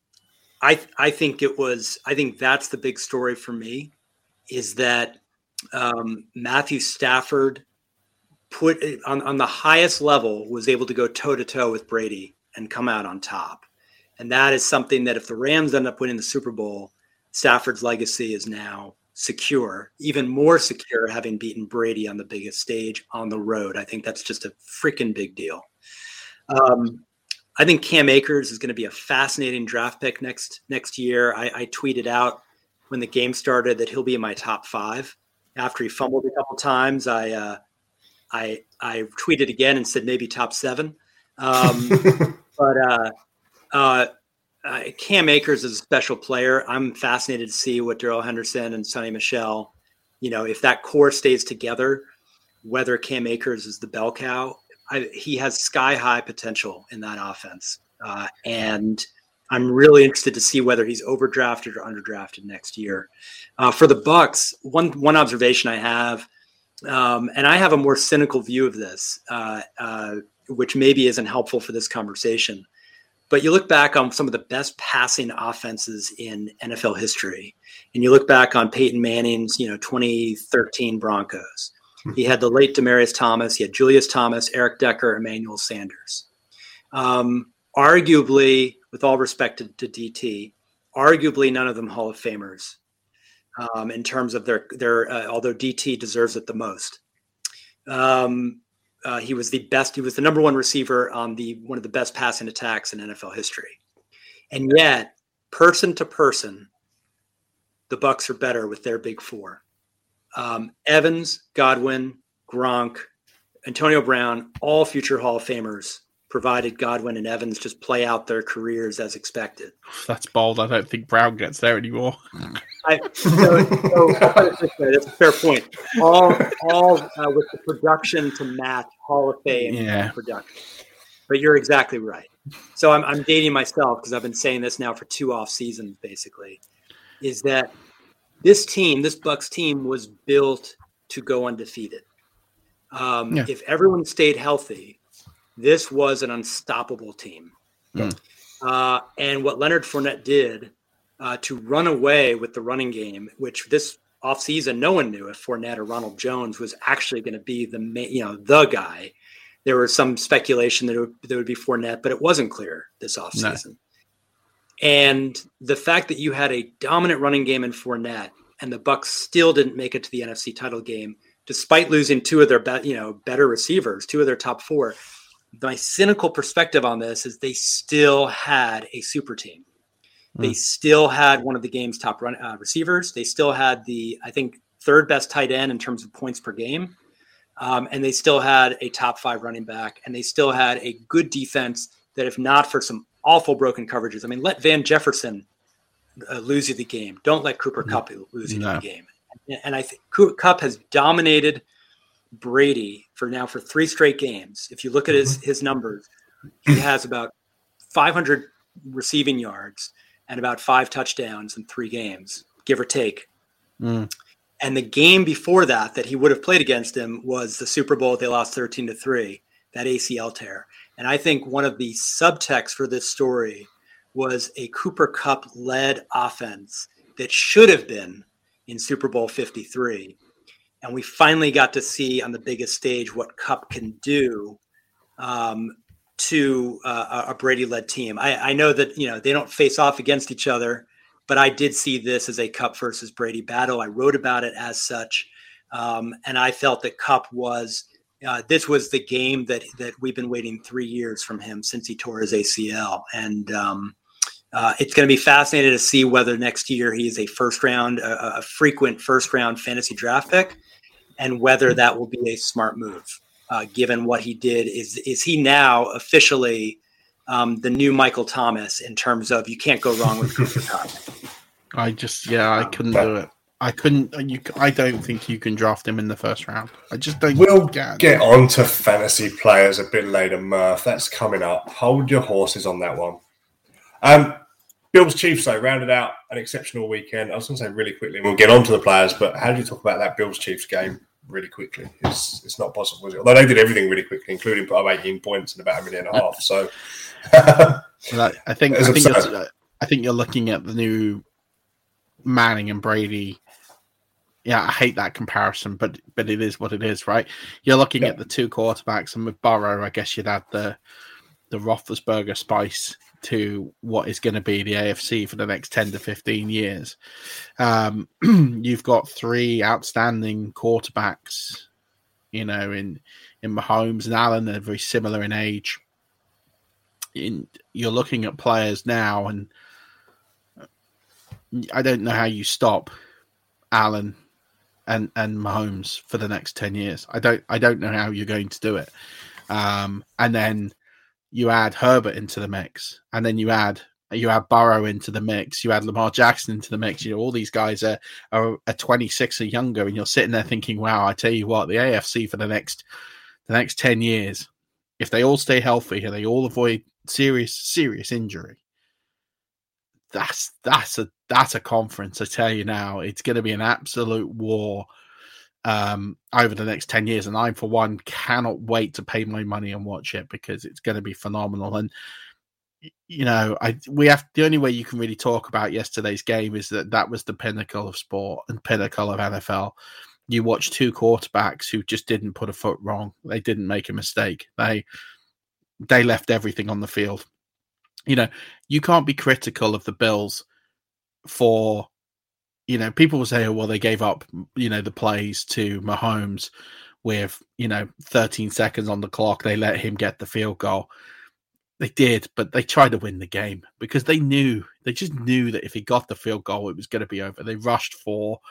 I I think it was. I think that's the big story for me, is that um, Matthew Stafford put on on the highest level was able to go toe to toe with Brady and come out on top, and that is something that if the Rams end up winning the Super Bowl, Stafford's legacy is now secure, even more secure, having beaten Brady on the biggest stage on the road. I think that's just a freaking big deal. Um, I think Cam Akers is going to be a fascinating draft pick next next year. I, I tweeted out when the game started that he'll be in my top five. After he fumbled a couple times, I uh, I I tweeted again and said maybe top seven. Um, but uh, uh, uh, Cam Akers is a special player. I'm fascinated to see what Darrell Henderson and Sony Michel, you know, if that core stays together, whether Cam Akers is the bell cow. I, he has sky high potential in that offense, uh, and I'm really interested to see whether he's overdrafted or underdrafted next year. Uh, for the Bucs, one one observation I have, um, and I have a more cynical view of this, uh, uh, which maybe isn't helpful for this conversation. But you look back on some of the best passing offenses in NFL history, and you look back on Peyton Manning's, you know, 2013 Broncos. He had the late Demaryius Thomas. He had Julius Thomas, Eric Decker, Emmanuel Sanders. Um, arguably, with all respect to, to DT, arguably none of them Hall of Famers um, in terms of their their. Uh, although DT deserves it the most. Um, uh, he was the best. He was the number one receiver on the one of the best passing attacks in NFL history, and yet, person to person, the Bucs are better with their big four um, Evans, Godwin, Gronk, Antonio Brown, all future Hall of Famers, provided Godwin and Evans just play out their careers as expected. That's bold. I don't think Brown gets there anymore. I, so, so I'll put it this way, that's a fair point. All, all uh, with the production to match Hall of Fame Yeah. production. But you're exactly right. So I'm, I'm dating myself because I've been saying this now for two off seasons, basically. Is that this team, this Bucs team, was built to go undefeated. Um, Yeah. If everyone stayed healthy, This was an unstoppable team. Mm. Uh, and what Leonard Fournette did uh, to run away with the running game, which this offseason no one knew if Fournette or Ronald Jones was actually going to be the you know the guy. There was some speculation that it would, it would be Fournette, but it wasn't clear this offseason. No. And the fact that you had a dominant running game in Fournette and the Bucs still didn't make it to the NFC title game, despite losing two of their be- you know better receivers, two of their top four. My cynical perspective on this is they still had a super team. They hmm. still had one of the game's top run uh, receivers. They still had the I think third best tight end in terms of points per game. Um, and they still had a top five running back, and they still had a good defense that, if not for some awful broken coverages, I mean, let Van Jefferson uh, lose you the game. Don't let Cooper Cup Kupp lose you no. the game. And I think Kupp has dominated Brady for now for three straight games. If you look at his mm-hmm. his numbers, he has about 500 receiving yards and about five touchdowns in three games, give or take. Mm. And the game before that, that he would have played against him, was the Super Bowl. They lost 13 to three, that ACL tear. And I think one of the subtexts for this story was a Cooper Kupp led offense that should have been in Super Bowl 53. And we finally got to see on the biggest stage what Kupp can do um, to uh, a Brady led team. I, I know that, you know, they don't face off against each other, but I did see this as a Kupp versus Brady battle. I wrote about it as such. Um, and I felt that Kupp was uh, this was the game that that we've been waiting three years from him since he tore his ACL, and um, uh, it's going to be fascinating to see whether next year he is a first round, a, a, frequent first round fantasy draft pick, and whether that will be a smart move uh, given what he did. Is is he now officially um, the new Michael Thomas in terms of you can't go wrong with Cooper Kupp? I just yeah, I couldn't do it. I couldn't. You, I don't think you can draft him in the first round. I just don't. We'll get on to fantasy players a bit later, Murph. That's coming up. Hold your horses on that one. Um, Bills Chiefs though rounded out an exceptional weekend. I was going to say really quickly, we'll get on to the players. But how do you talk about that Bills Chiefs game? Really quickly. It's it's not possible, is it? Although they did everything really quickly, including put up 18 points in about a minute and a half. So I think I think, I think you're looking at the new Manning and Brady. Yeah, I hate that comparison, but but it is what it is, right? You're looking yeah. at the two quarterbacks, and with Burrow, I guess you'd add the the Roethlisberger spice to what is going to be the AFC for the next 10 to 15 years. Um, you've got three outstanding quarterbacks, you know, in in Mahomes and Allen. They're very similar in age. In, you're looking at players now, and I don't know how you stop Allen and and Mahomes for the next 10 years. I don't I don't know how you're going to do it. Um, and then you add Herbert into the mix, and then you add you add Burrow into the mix, you add Lamar Jackson into the mix. You know, all these guys are, are, are 26 or younger, and you're sitting there thinking, wow, I tell you what, the AFC for the next the next 10 years, if they all stay healthy and they all avoid serious, serious injury, that's that's a that's a conference. I tell you now, it's gonna be an absolute war um, over the next 10 years. And I, for one, cannot wait to pay my money and watch it because it's going to be phenomenal. And, you know, I we have the only way you can really talk about yesterday's game is that that was the pinnacle of sport and pinnacle of NFL. You watch two quarterbacks who just didn't put a foot wrong. They didn't make a mistake. They they left everything on the field. You know, you can't be critical of the Bills for you know, people will say, oh, well, they gave up, you know, the plays to Mahomes with, you know, 13 seconds on the clock. They let him get the field goal. They did, but they tried to win the game because they knew, they just knew that if he got the field goal, it was going to be over. They rushed for,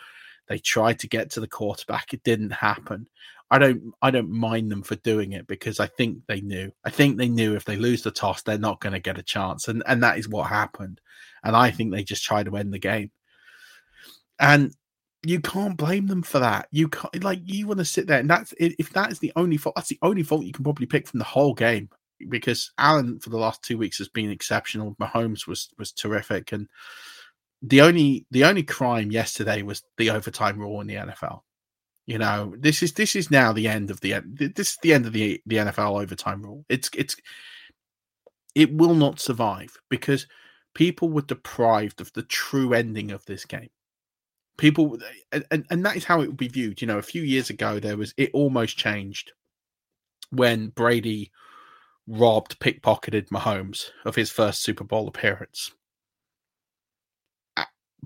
they tried to get to the quarterback. It didn't happen. I don't, I don't mind them for doing it because I think they knew. I think they knew if they lose the toss, they're not going to get a chance, and and that is what happened. And I think they just tried to end the game and you can't blame them for that. You can't like you want to sit there, and that's if that is the only fault. That's the only fault you can probably pick from the whole game because Allen for the last two weeks has been exceptional. Mahomes was was terrific, and the only the only crime yesterday was the overtime rule in the NFL. You know, this is this is now the end of the this is the end of the the NFL overtime rule. It's it's it will not survive because people were deprived of the true ending of this game. People and, and that is how it would be viewed. You know, a few years ago there was it almost changed when Brady robbed, pickpocketed Mahomes of his first Super Bowl appearance.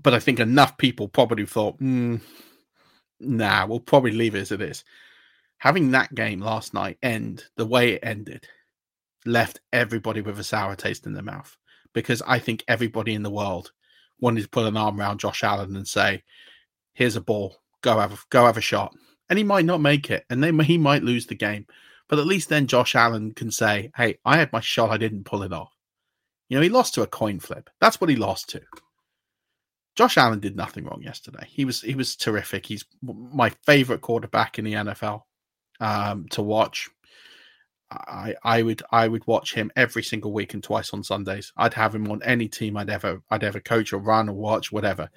But I think enough people probably thought, mm, nah, we'll probably leave it as it is. Having that game last night end the way it ended left everybody with a sour taste in their mouth because I think everybody in the world wanted to put an arm around Josh Allen and say, "Here's a ball, go have a, go have a shot," and he might not make it, and then he might lose the game, but at least then Josh Allen can say, "Hey, I had my shot, I didn't pull it off." You know, he lost to a coin flip. That's what he lost to. Josh Allen did nothing wrong yesterday. He was he was terrific. He's my favorite quarterback in the NFL um, to watch. I I would I would watch him every single week and twice on Sundays. I'd have him on any team I'd ever I'd ever coach or run or watch whatever.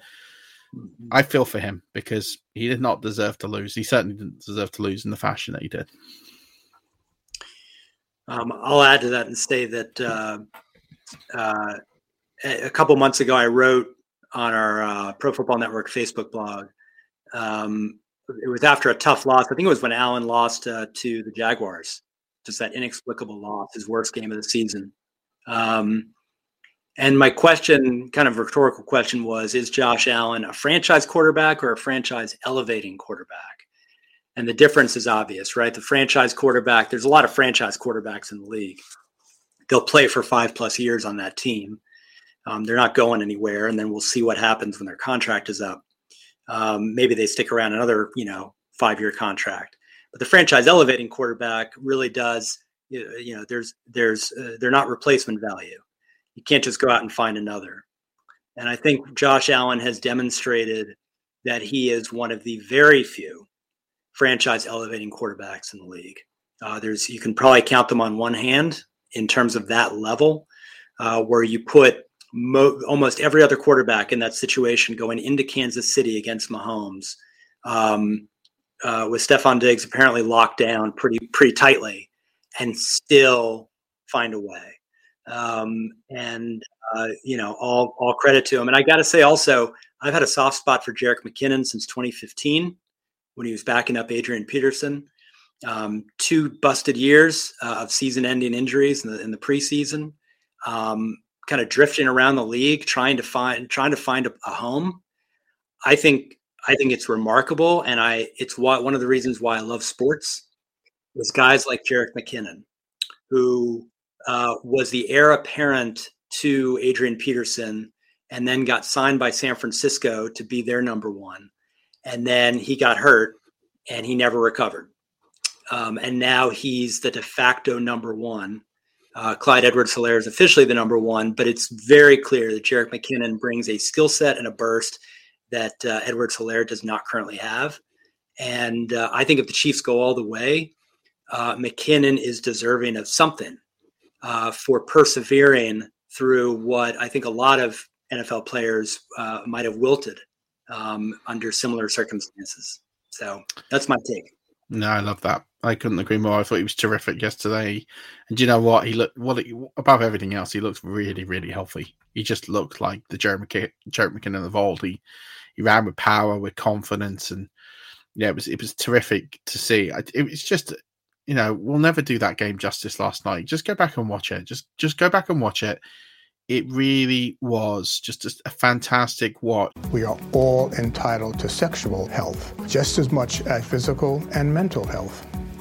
I feel for him because he did not deserve to lose. He certainly didn't deserve to lose in the fashion that he did. Um, I'll add to that and say that uh, uh, a couple months ago I wrote on our uh, Pro Football Network Facebook blog. Um, it was after a tough loss. I think it was when Allen lost uh, to the Jaguars. Just that inexplicable loss, his worst game of the season. Um, and my question, kind of rhetorical question, was: Is Josh Allen a franchise quarterback or a franchise elevating quarterback? And the difference is obvious, right? The franchise quarterback. There's a lot of franchise quarterbacks in the league. They'll play for five plus years on that team um, they're not going anywhere, and then we'll see what happens when their contract is up. Um, maybe they stick around another, you know, five-year contract. The franchise elevating quarterback really does, you know, there's there's uh, they're not replacement value. You can't just go out and find another. And I think Josh Allen has demonstrated that he is one of the very few franchise elevating quarterbacks in the league. Uh, there's you can probably count them on one hand in terms of that level, uh, where you put mo- almost every other quarterback in that situation going into Kansas City against Mahomes, um, uh, with Stefon Diggs apparently locked down pretty pretty tightly, and still find a way. Um, and uh, you know, all all credit to him. And I got to say, also, I've had a soft spot for Jerick McKinnon since 2015 when he was backing up Adrian Peterson. Um, two busted years uh, of season-ending injuries in the, in the preseason. Um, kind of drifting around the league trying to find trying to find a, a home i think i think it's remarkable and i it's why one of the reasons why i love sports is guys like Jerick McKinnon who uh, was the heir apparent to Adrian Peterson and then got signed by San Francisco to be their number one. And then he got hurt and he never recovered. Um, and now he's the de facto number one uh, Clyde Edwards Helaire is officially the number one, but it's very clear that Jerick McKinnon brings a skill set and a burst that uh, Edwards Helaire does not currently have. And uh, I think if the Chiefs go all the way, uh, McKinnon is deserving of something uh, for persevering through what I think a lot of NFL players uh, might have wilted um, under similar circumstances. So that's my take. No, I love that. I couldn't agree more. I thought he was terrific yesterday. And you know what? He looked well above everything else. He looks really, really healthy. He just looked like the Jared, McK- Jared McKinnon of old. He he ran with power, with confidence, and yeah, it was it was terrific to see. It was just you know we'll never do that game justice last night. Just go back and watch it. Just just go back and watch it it really was just a, a, fantastic watch. We are all entitled to sexual health, just as much as physical and mental health.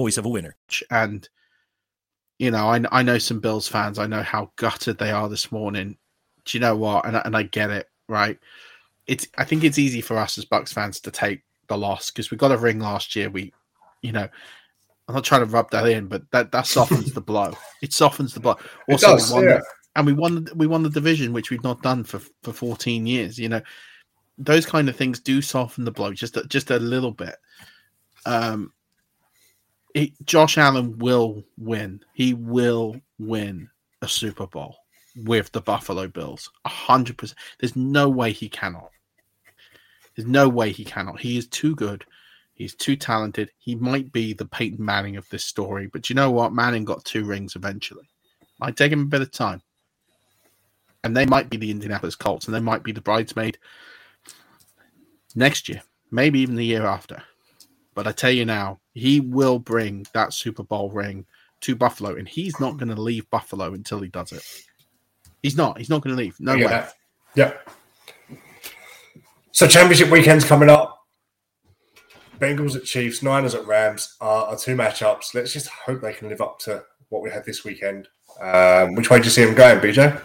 voice of a winner. And you know, I I know some Bills fans. I know how gutted they are this morning. Do you know what? And I- and I get it, right? It's I think it's easy for us as Bucs fans to take the loss because we got a ring last year. We, you know, I'm not trying to rub that in, but that that softens the blow. It softens the blow. It Also, does, we won yeah. the, and we won the, we won the division, which we've not done for for 14 years. You know, those kind of things do soften the blow just just a little bit. Um, Josh Allen will win. He will win a Super Bowl with the Buffalo Bills. A hundred percent. There's no way he cannot. There's no way he cannot. He is too good. He's too talented. He might be the Peyton Manning of this story, but you know what? Manning got two rings eventually. Might take him a bit of time. And they might be the Indianapolis Colts, and they might be the bridesmaid next year, maybe even the year after. But I tell you now, he will bring that Super Bowl ring to Buffalo, and he's not going to leave Buffalo until he does it. He's not. He's not going to leave. No way. get that. Yep. So championship weekend's coming up. Bengals at Chiefs, Niners at Rams are, are two matchups. Let's just hope they can live up to what we had this weekend. Um, which way do you see them going, BJ?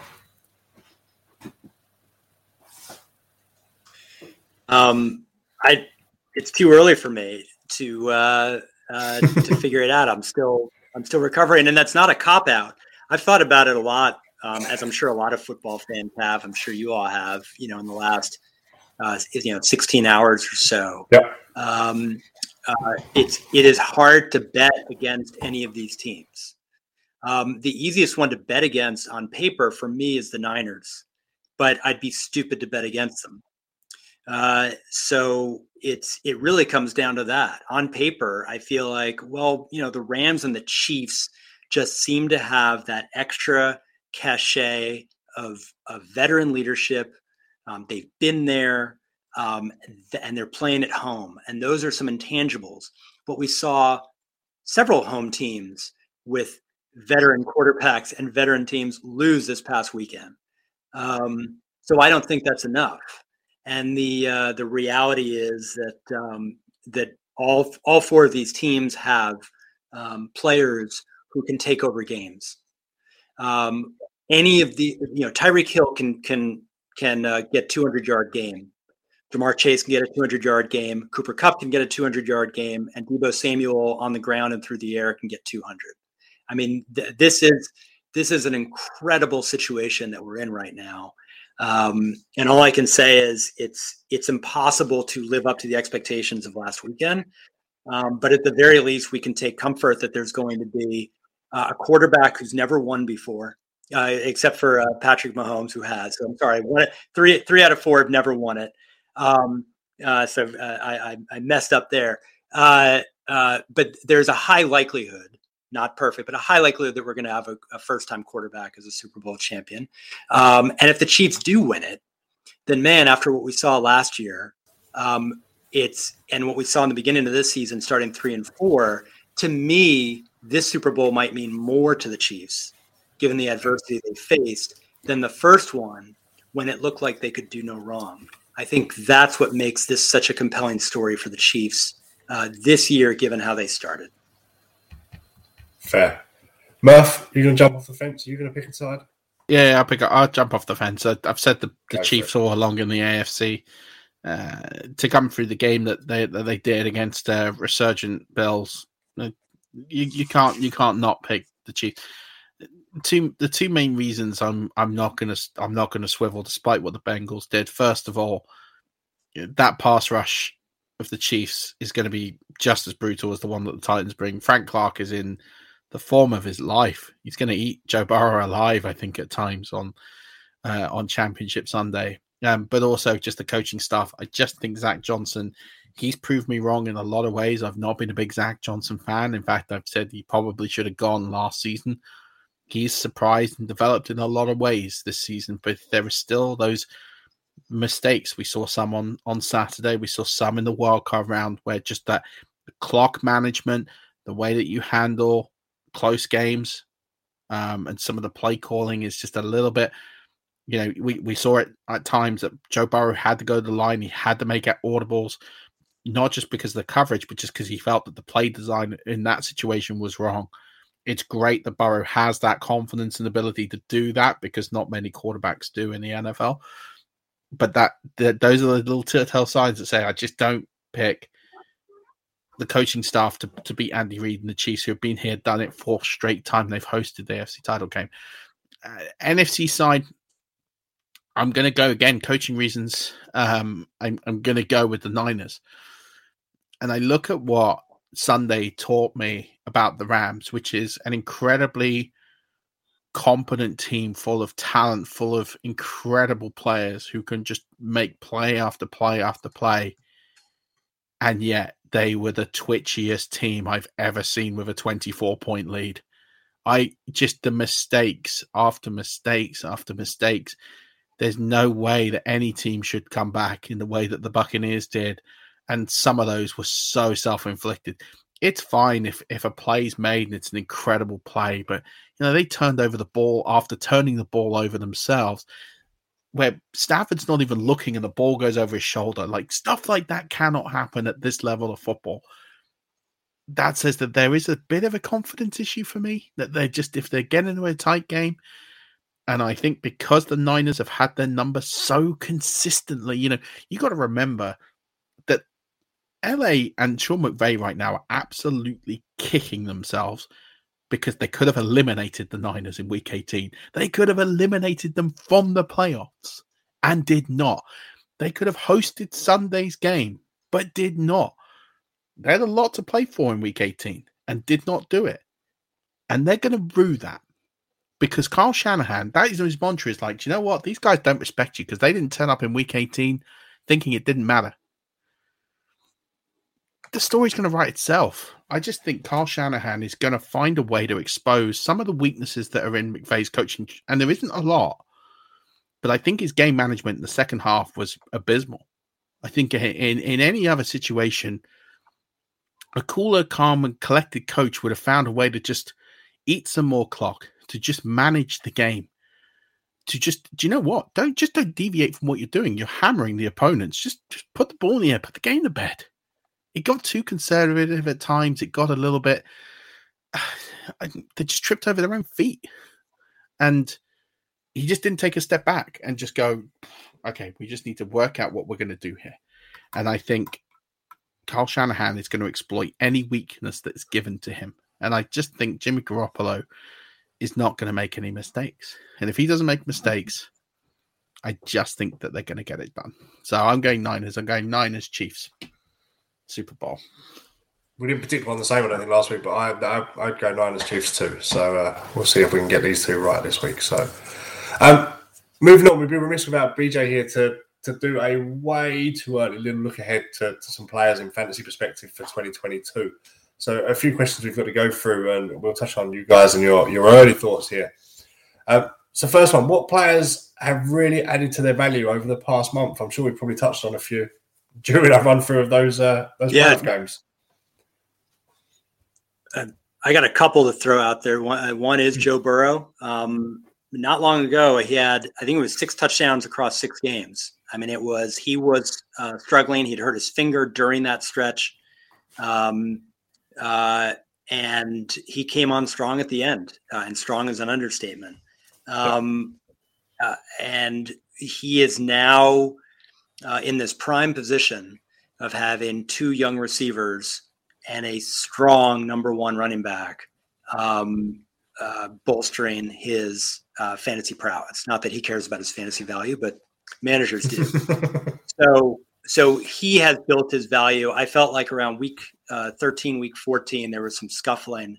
Um, I it's too early for me to uh, uh, to figure it out. I'm still I'm still recovering, and that's not a cop out. I've thought about it a lot, um, as I'm sure a lot of football fans have. I'm sure you all have. You know, in the last uh, you know 16 hours or so. Yep. Um, uh, it's it is hard to bet against any of these teams. Um, the easiest one to bet against on paper for me is the Niners, but I'd be stupid to bet against them. Uh, so it's it really comes down to that. On paper, I feel like well, you know, the Rams and the Chiefs just seem to have that extra cachet of, of veteran leadership. Um, they've been there, um, th- and they're playing at home, and those are some intangibles. But we saw several home teams with veteran quarterbacks and veteran teams lose this past weekend. Um, so I don't think that's enough. And the uh, the reality is that um, that all all four of these teams have um, players who can take over games. Um, any of the you know Tyreek Hill can can can uh, get 200 yard game. Ja'Marr Chase can get a 200 yard game. Cooper Kupp can get a 200 yard game, and Deebo Samuel on the ground and through the air can get 200. I mean, th- this is this is an incredible situation that we're in right now. Um, and all I can say is it's it's impossible to live up to the expectations of last weekend. Um, but at the very least, we can take comfort that there's going to be uh, a quarterback who's never won before, uh, except for uh, Patrick Mahomes, who has. So I'm sorry, one, three three out of four have never won it. Um, uh, so uh, I, I, I messed up there. Uh, uh, but there's a high likelihood, not perfect, but a high likelihood that we're going to have a, a first time quarterback as a Super Bowl champion. Um, and if the Chiefs do win it, then man, after what we saw last year, um, it's and what we saw in the beginning of this season, starting three and four, to me, this Super Bowl might mean more to the Chiefs, given the adversity they faced, than the first one when it looked like they could do no wrong. I think that's what makes this such a compelling story for the Chiefs uh, this year, given how they started. Fair. Murph, you going to jump off the fence? Are you going to pick a side? Yeah, I'll pick. up- I'll jump off the fence. I, I've said the, the Go Chiefs all along in the AFC uh, to come through the game that they that they did against uh, resurgent Bills. uh, You you can't you can't not pick the Chiefs. Two the two main reasons I'm I'm not gonna I'm not gonna swivel despite what the Bengals did. First of all, that pass rush of the Chiefs is going to be just as brutal as the one that the Titans bring. Frank Clark is in the form of his life. He's going to eat Joe Burrow alive, I think, at times on uh, on Championship Sunday. Um, but also just the coaching staff. I just think Zach Johnson, he's proved me wrong in a lot of ways. I've not been a big Zach Johnson fan. In fact, I've said he probably should have gone last season. He's surprised and developed in a lot of ways this season, but there are still those mistakes. We saw some on, on Saturday. We saw some in the wild card round where just that clock management, the way that you handle close games, um, and some of the play calling is just a little bit. You know, we, we saw it at times that Joe Burrow had to go to the line. He had to make out audibles, not just because of the coverage, but just because he felt that the play design in that situation was wrong. It's great that Burrow has that confidence and ability to do that because not many quarterbacks do in the NFL but that the, those are the little telltale signs that say I just don't pick the coaching staff to, to beat Andy Reid and the Chiefs, who have been here, done it for straight time. They've hosted the AFC title game. Uh, NFC side, I'm going to go again, coaching reasons. Um, I'm, I'm going to go with the Niners. And I look at what Sunday taught me about the Rams, which is an incredibly competent team full of talent, full of incredible players who can just make play after play after play. And yet they were the twitchiest team I've ever seen with a 24 point lead. I just the mistakes after mistakes after mistakes. There's no way that any team should come back in the way that the Buccaneers did. And some of those were so self inflicted it's fine if if a play's made and it's an incredible play, but you know they turned over the ball after turning the ball over themselves, where Stafford's not even looking and the ball goes over his shoulder. Like stuff like that cannot happen at this level of football. That says that there is a bit of a confidence issue for me that they're just if they're getting into a tight game, and I think because the Niners have had their number so consistently, you know, you got to remember that LA and Sean McVay right now are absolutely kicking themselves because they could have eliminated the Niners in week 18. They could have eliminated them from the playoffs and did not. They could have hosted Sunday's game, but did not. They had a lot to play for in week 18 and did not do it. And they're going to rue that because Kyle Shanahan, that is his mantra is like, do you know what? These guys don't respect you because they didn't turn up in week 18 thinking it didn't matter the story's going to write itself. I just think Kyle Shanahan is going to find a way to expose some of the weaknesses that are in McVay's coaching, and there isn't a lot. But I think his game management in the second half was abysmal. I think in in any other situation, a cooler, calm, and collected coach would have found a way to just eat some more clock, to just manage the game, to just do you know what? Don't just don't deviate from what you're doing. You're hammering the opponents. Just just put the ball in the air, put the game to bed it got too conservative at times. It got a little bit. They just tripped over their own feet, and he just didn't take a step back and just go, "Okay, we just need to work out what we're going to do here." And I think Kyle Shanahan is going to exploit any weakness that's given to him. And I just think Jimmy Garoppolo is not going to make any mistakes. And if he doesn't make mistakes, I just think that they're going to get it done. So I'm going Niners. I'm going Niners Chiefs. Super Bowl. We didn't particularly on the same one, I think, last week, but I, I, would go Niners Chiefs too. So uh, we'll see if we can get these two right this week. So, um, moving on, we'd be remiss without BJ here to to do a way too early little look ahead to, to some players in fantasy perspective for 2022. So, a few questions we've got to go through, and we'll touch on you guys and your, your early thoughts here. Um, so, first one, what players have really added to their value over the past month? I'm sure we've probably touched on a few during our run through of those uh, those yeah. games? I got a couple to throw out there. One, uh, one is Joe Burrow. Um, not long ago, he had I think it was six touchdowns across six games. I mean, it was he was uh, struggling. He'd hurt his finger during that stretch, um, uh, and he came on strong at the end. Uh, and strong is an understatement. Um, uh, and he is now uh, in this prime position of having two young receivers and a strong number one running back um, uh, bolstering his uh, fantasy prowess. Not that he cares about his fantasy value, but managers do. so so he has built his value. I felt like around week uh, 13, week 14, there was some scuffling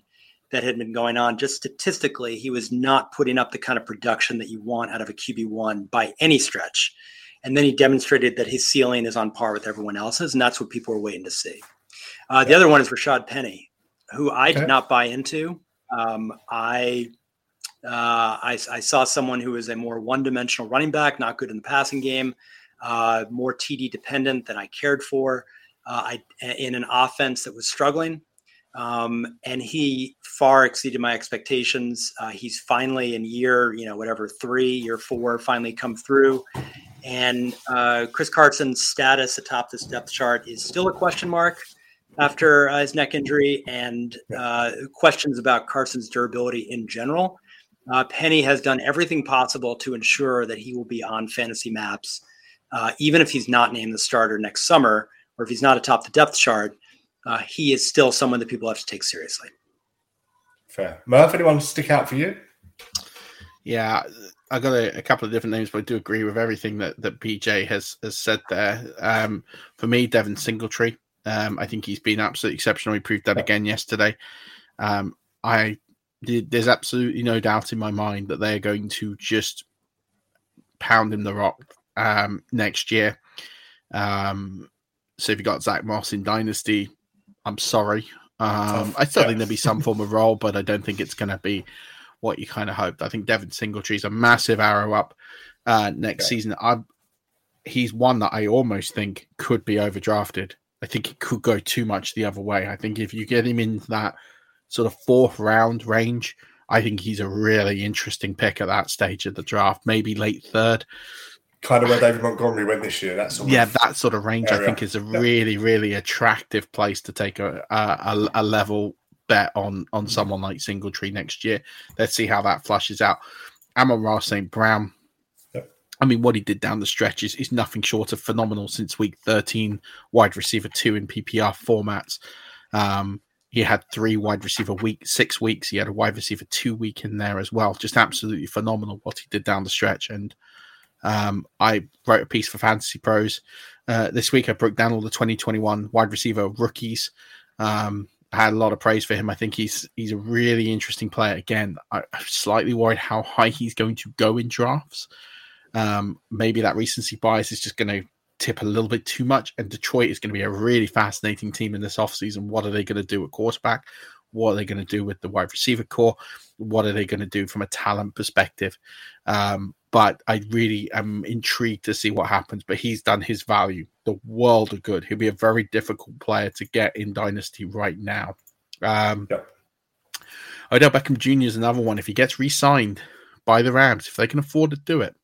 that had been going on. Just statistically, he was not putting up the kind of production that you want out of a QB1 by any stretch. And then he demonstrated that his ceiling is on par with everyone else's, and that's what people were waiting to see. Uh, the other one is Rashaad Penny, who I okay. did not buy into. Um, I, uh, I, I saw someone who is a more one-dimensional running back, not good in the passing game, uh, more TD dependent than I cared for. Uh, I, in an offense that was struggling, um, and he far exceeded my expectations. Uh, he's finally in year, you know, whatever three, year four, finally come through. And uh, Chris Carson's status atop this depth chart is still a question mark after uh, his neck injury and uh, questions about Carson's durability in general. Uh, Penny has done everything possible to ensure that he will be on fantasy maps, uh, even if he's not named the starter next summer or if he's not atop the depth chart. Uh, he is still someone that people have to take seriously. Fair. Murph, anyone stick out for you? Yeah, I got a, a, couple of different names, but I do agree with everything that, that PJ has, has said there. Um, for me, Devin Singletary um, I think he's been absolutely exceptional. He proved that again yesterday. Um, I there's absolutely no doubt in my mind that they're going to just pound him the rock um, next year. Um, so if you got Zack Moss in Dynasty, I'm sorry. Um, I still think there'll be some form of role, but I don't think it's going to be what you kind of hoped. I think Devin Singletary is a massive arrow up uh, next yeah. season. I, he's one that I almost think could be overdrafted I think it could go too much the other way. I think if you get him in that sort of fourth round range, I think he's a really interesting pick at that stage of the draft, maybe late third. Kind of where David Montgomery went this year. That's yeah, that sort of range. Area. I think is a yeah. really, really attractive place to take a, a, a level bet on on someone like Singletary next year. Let's see how that flushes out. Amon-Ra St. Brown, I mean, what he did down the stretch is, is nothing short of phenomenal since week 13, wide receiver two in PPR formats. Um, he had three wide receiver week, six weeks. He had a wide receiver two week in there as well. Just absolutely phenomenal what he did down the stretch. And um, I wrote a piece for Fantasy Pros uh, this week. I broke down all the 2021 wide receiver rookies. Um, had a lot of praise for him. I think he's he's a really interesting player. Again, I, I'm slightly worried how high he's going to go in drafts. Um, maybe that recency bias is just going to tip a little bit too much. And Detroit is going to be a really fascinating team in this offseason. What are they going to do at quarterback? What are they going to do with the wide receiver core? What are they going to do from a talent perspective? Um, but I really am intrigued to see what happens. But he's done his value, the world of good. He'll be a very difficult player to get in Dynasty right now. Um, yep. Odell Beckham Jr. is another one. If he gets re signed by the Rams, if they can afford to do it,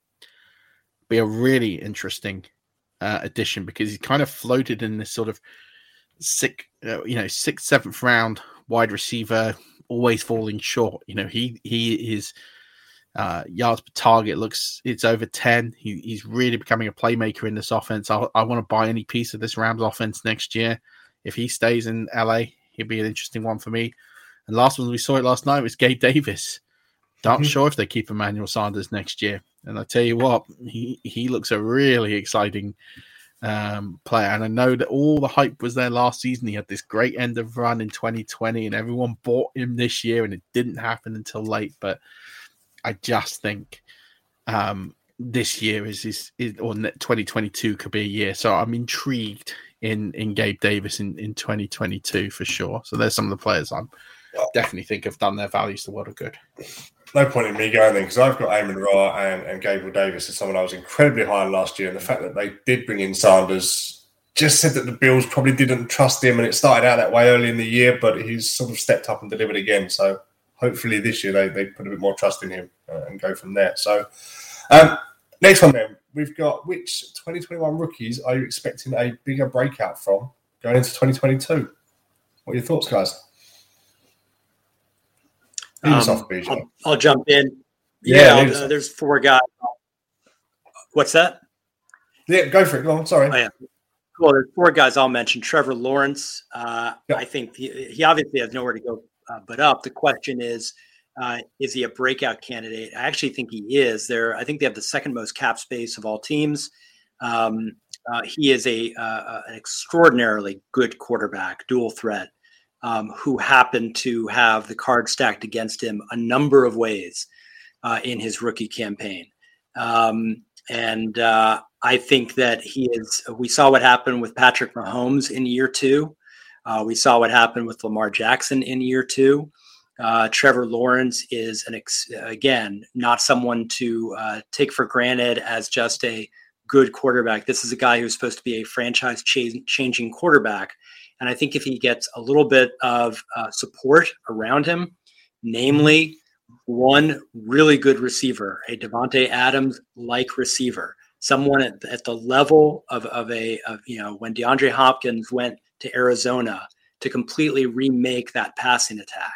be a really interesting uh, addition because he's kind of floated in this sort of sick, uh, you know, sixth, seventh round wide receiver, always falling short. You know, he he is uh, yards per target looks it's over ten. He, he's really becoming a playmaker in this offense. I, I want to buy any piece of this Rams offense next year. If he stays in LA, he'd be an interesting one for me. And last one we saw it last night was Gabe Davis. Not mm-hmm. sure if they keep Emmanuel Sanders next year. And I tell you what, he, he looks a really exciting um, player. And I know that all the hype was there last season. He had this great end of run in 2020, and everyone bought him this year, and it didn't happen until late. But I just think um, this year is, is, is or 2022 could be a year. So I'm intrigued in in Gabe Davis in, in 2022 for sure. So there's some of the players I'm definitely think have done their values the world of good no point in me going then because I've got Amon Ra and, and Gabriel Davis as someone I was incredibly high on last year. And the fact that they did bring in Sanders just said that the Bills probably didn't trust him. And it started out that way early in the year, but he's sort of stepped up and delivered again. So hopefully this year they, they put a bit more trust in him uh, and go from there. So um, next one then, we've got which 2021 rookies are you expecting a bigger breakout from going into 2022? What are your thoughts, guys? Um, I'll, I'll, jump in. Yeah, yeah uh, there's four guys. What's that? Yeah, go for it. Go on. Sorry. Oh, yeah. Well, there's four guys I'll mention. Trevor Lawrence. Uh, I think he, he, obviously has nowhere to go uh, but up. The question is, uh, is he a breakout candidate? I actually think he is. There, I think they have the second most cap space of all teams. Um, uh, he is a uh, an extraordinarily good quarterback, dual threat, um, who happened to have the card stacked against him a number of ways uh, in his rookie campaign. Um, and uh, I think that he is. We saw what happened with Patrick Mahomes in year two. Uh, we saw what happened with Lamar Jackson in year two. Uh, Trevor Lawrence is an ex- again not someone to uh, take for granted as just a good quarterback. This is a guy who's supposed to be a franchise ch- changing quarterback, and I think if he gets a little bit of uh, support around him, namely one really good receiver, a Davante Adams like receiver, someone at, at the level of, of a of, you know when DeAndre Hopkins went to Arizona to completely remake that passing attack.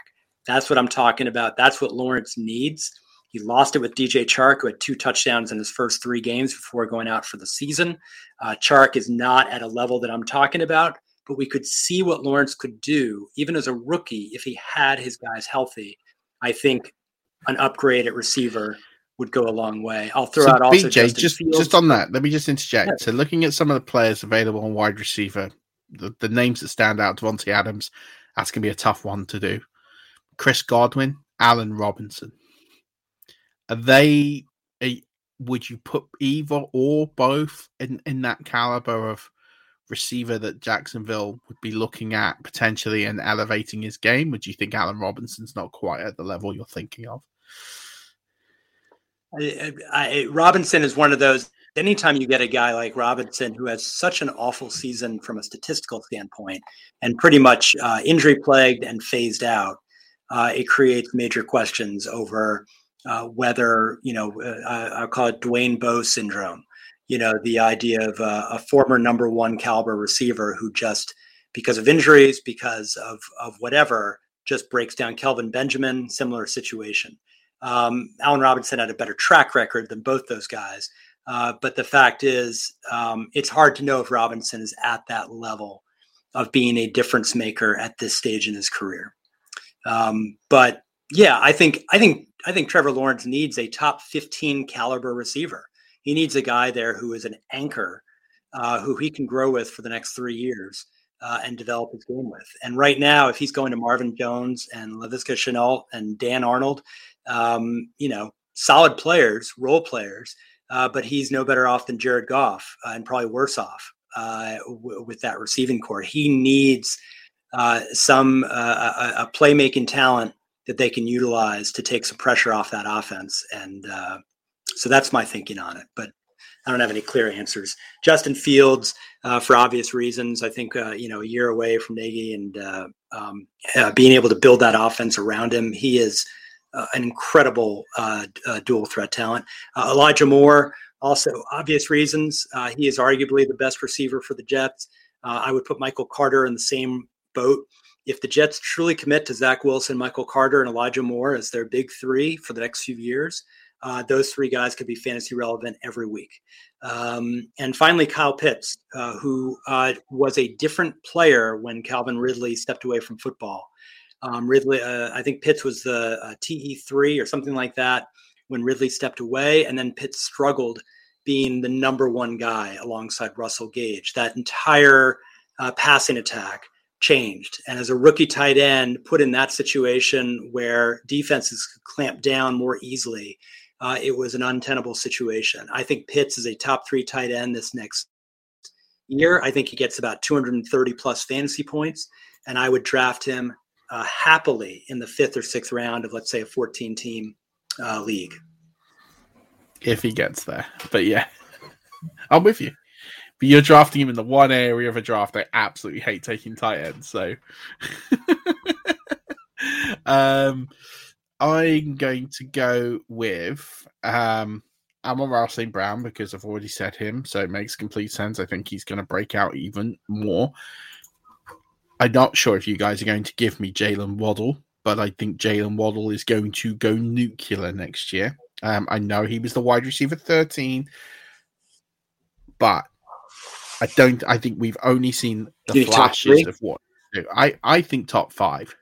That's what I'm talking about. That's what Lawrence needs. He lost it with DJ Chark, who had two touchdowns in his first three games before going out for the season. Uh, Chark is not at a level that I'm talking about, but we could see what Lawrence could do, even as a rookie, if he had his guys healthy. I think an upgrade at receiver would go a long way. I'll throw so out also BJ, just just on that. Let me just interject. Yeah. So, looking at some of the players available on wide receiver, the, the names that stand out: Davante Adams. That's going to be a tough one to do. Chris Godwin, Allen Robinson. Are they? Would you put either or both in in that caliber of receiver that Jacksonville would be looking at potentially and elevating his game? Would you think Allen Robinson's not quite at the level you're thinking of? I, I, Robinson is one of those. Anytime you get a guy like Robinson who has such an awful season from a statistical standpoint and pretty much uh, injury plagued and phased out, uh, it creates major questions over uh, whether you know uh, I'll call it Dwayne Bowe syndrome. You know, the idea of a former number one caliber receiver who just because of injuries, because of of whatever, just breaks down. Kelvin Benjamin, similar situation. Um, Allen Robinson had a better track record than both those guys. Uh, but the fact is, um, it's hard to know if Robinson is at that level of being a difference maker at this stage in his career. Um, but yeah, I think I think I think Trevor Lawrence needs a top 15 caliber receiver. He needs a guy there who is an anchor, uh, who he can grow with for the next three years uh, and develop his game with. And right now, if he's going to Marvin Jones and Laviska Shenault and Dan Arnold, um, you know, solid players, role players, uh, but he's no better off than Jared Goff uh, and probably worse off uh, w- with that receiving core. He needs uh, some uh, a, a, playmaking talent that they can utilize to take some pressure off that offense. And so that's my thinking on it. But I don't have any clear answers. Justin Fields, for obvious reasons, I think you know a year away from Nagy and um, being able to build that offense around him, he is an incredible uh, uh, dual threat talent. Elijah Moore, also obvious reasons, he is arguably the best receiver for the Jets. I would put Michael Carter in the same boat. If the Jets truly commit to Zach Wilson, Michael Carter, and Elijah Moore as their big three for the next few years, uh, those three guys could be fantasy relevant every week. Um, and finally, Kyle Pitts, uh, who uh, was a different player when Calvin Ridley stepped away from football. Um, Ridley, uh, I think Pitts was the uh, TE3 or something like that when Ridley stepped away, and then Pitts struggled being the number one guy alongside Russell Gage. That entire uh, passing attack changed, and as a rookie tight end, put in that situation where defenses could clamp down more easily. Uh, it was an untenable situation. I think Pitts is a top three tight end this next year. I think he gets about 230 plus fantasy points, and I would draft him uh, happily in the fifth or sixth round of, let's say, a 14 team uh, league. If he gets there. But yeah, I'm with you. But you're drafting him in the one area of a draft I absolutely hate taking tight ends. So um, I'm going to go with um, Amon-Ra St. Brown because I've already said him. So it makes complete sense. I think he's going to break out even more. I'm not sure if you guys are going to give me Jaylen Waddle, but I think Jaylen Waddle is going to go nuclear next year. Um, I know he was the wide receiver 13, but I don't. I think we've only seen the flashes of what. I I think top five.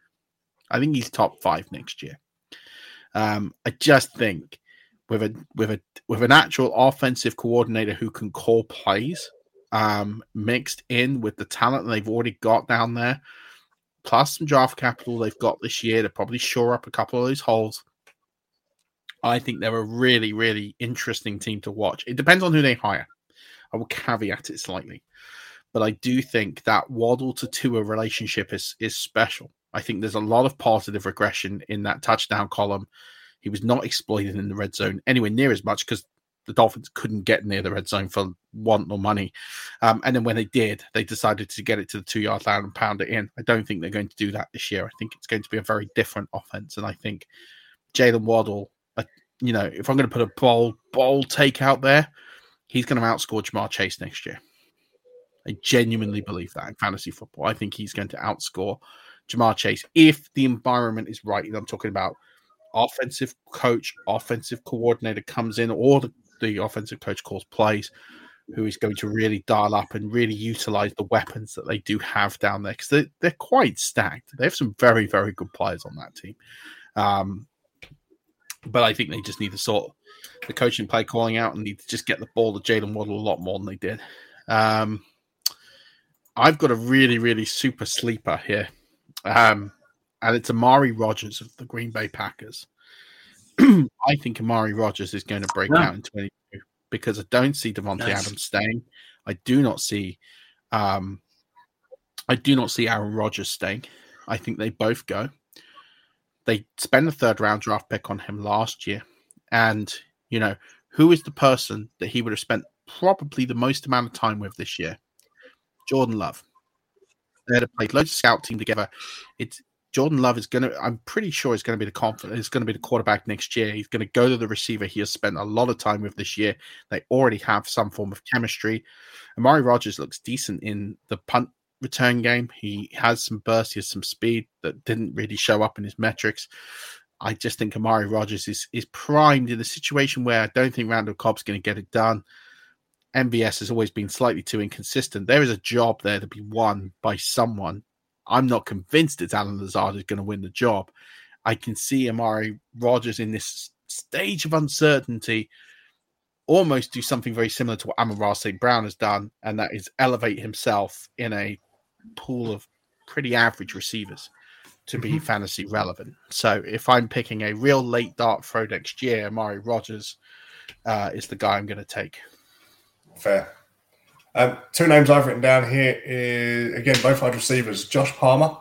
I think he's top five next year. Um, I just think with a with a with an actual offensive coordinator who can call plays, um, mixed in with the talent they've already got down there, plus some draft capital they've got this year to probably shore up a couple of those holes. I think they're a really, really interesting team to watch. It depends on who they hire. I will caveat it slightly, but I do think that Waddle to Tua relationship is is special. I think there's a lot of positive regression in that touchdown column. He was not exploited in the red zone anywhere near as much because the Dolphins couldn't get near the red zone for want or money. Um, and then when they did, they decided to get it to the two yard line and pound it in. I don't think they're going to do that this year. I think it's going to be a very different offense. And I think Jaylen Waddle, uh, you know, if I'm going to put a bold, bold take out there, he's going to outscore Ja'Marr Chase next year. I genuinely believe that in fantasy football. I think he's going to outscore Ja'Marr Chase if the environment is right. And I'm talking about offensive coach, offensive coordinator comes in, or the, the offensive coach calls plays, who is going to really dial up and really utilize the weapons that they do have down there because they, they're quite stacked. They have some very, very good players on that team. Um, but I think they just need to sort the coaching play calling out and need to just get the ball to Jaylen Waddle a lot more than they did. Um, I've got a really, really super sleeper here. Um, and it's Amari Rodgers of the Green Bay Packers. I think Amari Rodgers is going to break yeah. out in 22 because I don't see Davante nice. Adams staying. I do not see um I do not see Aaron Rodgers staying. I think they both go. They spent the third round draft pick on him last year. And, you know, who is the person that he would have spent probably the most amount of time with this year? Jordan Love. They'd have played loads of scout team together. It's Jordan Love is going to, I'm pretty sure he's going to be the confident, he's going to be the quarterback next year. He's going to go to the receiver he has spent a lot of time with this year. They already have some form of chemistry. Amari Rodgers looks decent in the punt return game. He has some burst, he has some speed that didn't really show up in his metrics. I just think Amari Rodgers is is primed in a situation where I don't think Randall Cobb's going to get it done. MVS has always been slightly too inconsistent. There is a job there to be won by someone. I'm not convinced it's Allen Lazard is going to win the job. I can see Amari Rodgers in this stage of uncertainty almost do something very similar to what Amon-Ra St. Brown has done, and that is elevate himself in a pool of pretty average receivers to be mm-hmm. fantasy relevant. So if I'm picking a real late dart throw next year, Amari Rodgers uh, is the guy I'm going to take. Fair. Um, two names I've written down here is again both wide receivers. Josh Palmer,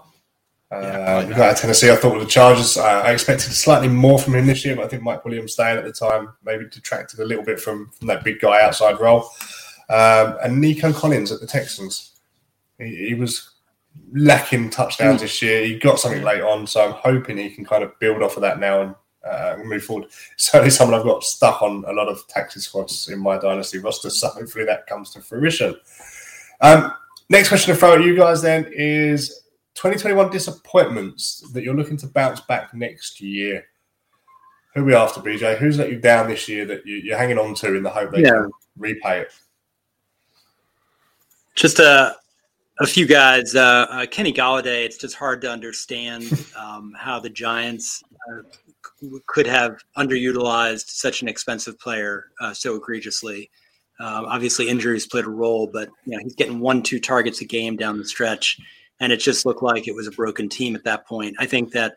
uh, yeah, we got Tennessee. I thought with the Chargers, uh, I expected slightly more from him this year, but I think Mike Williams staying at the time maybe detracted a little bit from, from that big guy outside role. Um, and Nico Collins at the Texans, he, he was lacking touchdowns mm. this year. He got something late on, so I'm hoping he can kind of build off of that now and uh, move forward. Certainly, someone I've got stuck on a lot of taxi squads in my dynasty roster. So hopefully that comes to fruition. Um, next question to throw at you guys then is 2021 disappointments that you're looking to bounce back next year. Who we after, BJ? Who's let you down this year that you, are hanging on to in the hope they yeah. can repay it? Just a a few guys. Uh, uh, Kenny Golladay, It's just hard to understand um, how the Giants uh, could have underutilized such an expensive player uh, so egregiously. Um, obviously, injuries played a role, but you know, he's getting one, two targets a game down the stretch, and it just looked like it was a broken team at that point. I think that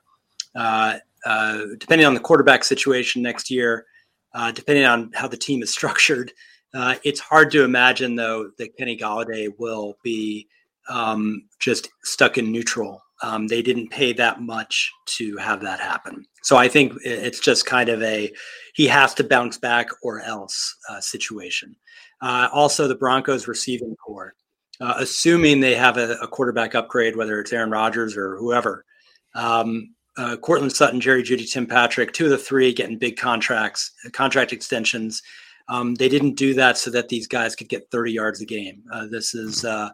uh, uh, depending on the quarterback situation next year, uh, depending on how the team is structured, uh, it's hard to imagine though that Kenny Golladay will be um, just stuck in neutral um, they didn't pay that much to have that happen. So I think it's just kind of a he has to bounce back or else uh, situation. Uh, also, the Broncos receiving core, uh, assuming they have a, a, quarterback upgrade, whether it's Aaron Rodgers or whoever. Um, uh, Courtland Sutton, Jerry Jeudy, Tim Patrick, two of the three getting big contracts, contract extensions. Um, they didn't do that so that these guys could get 30 yards a game. Uh, this is uh,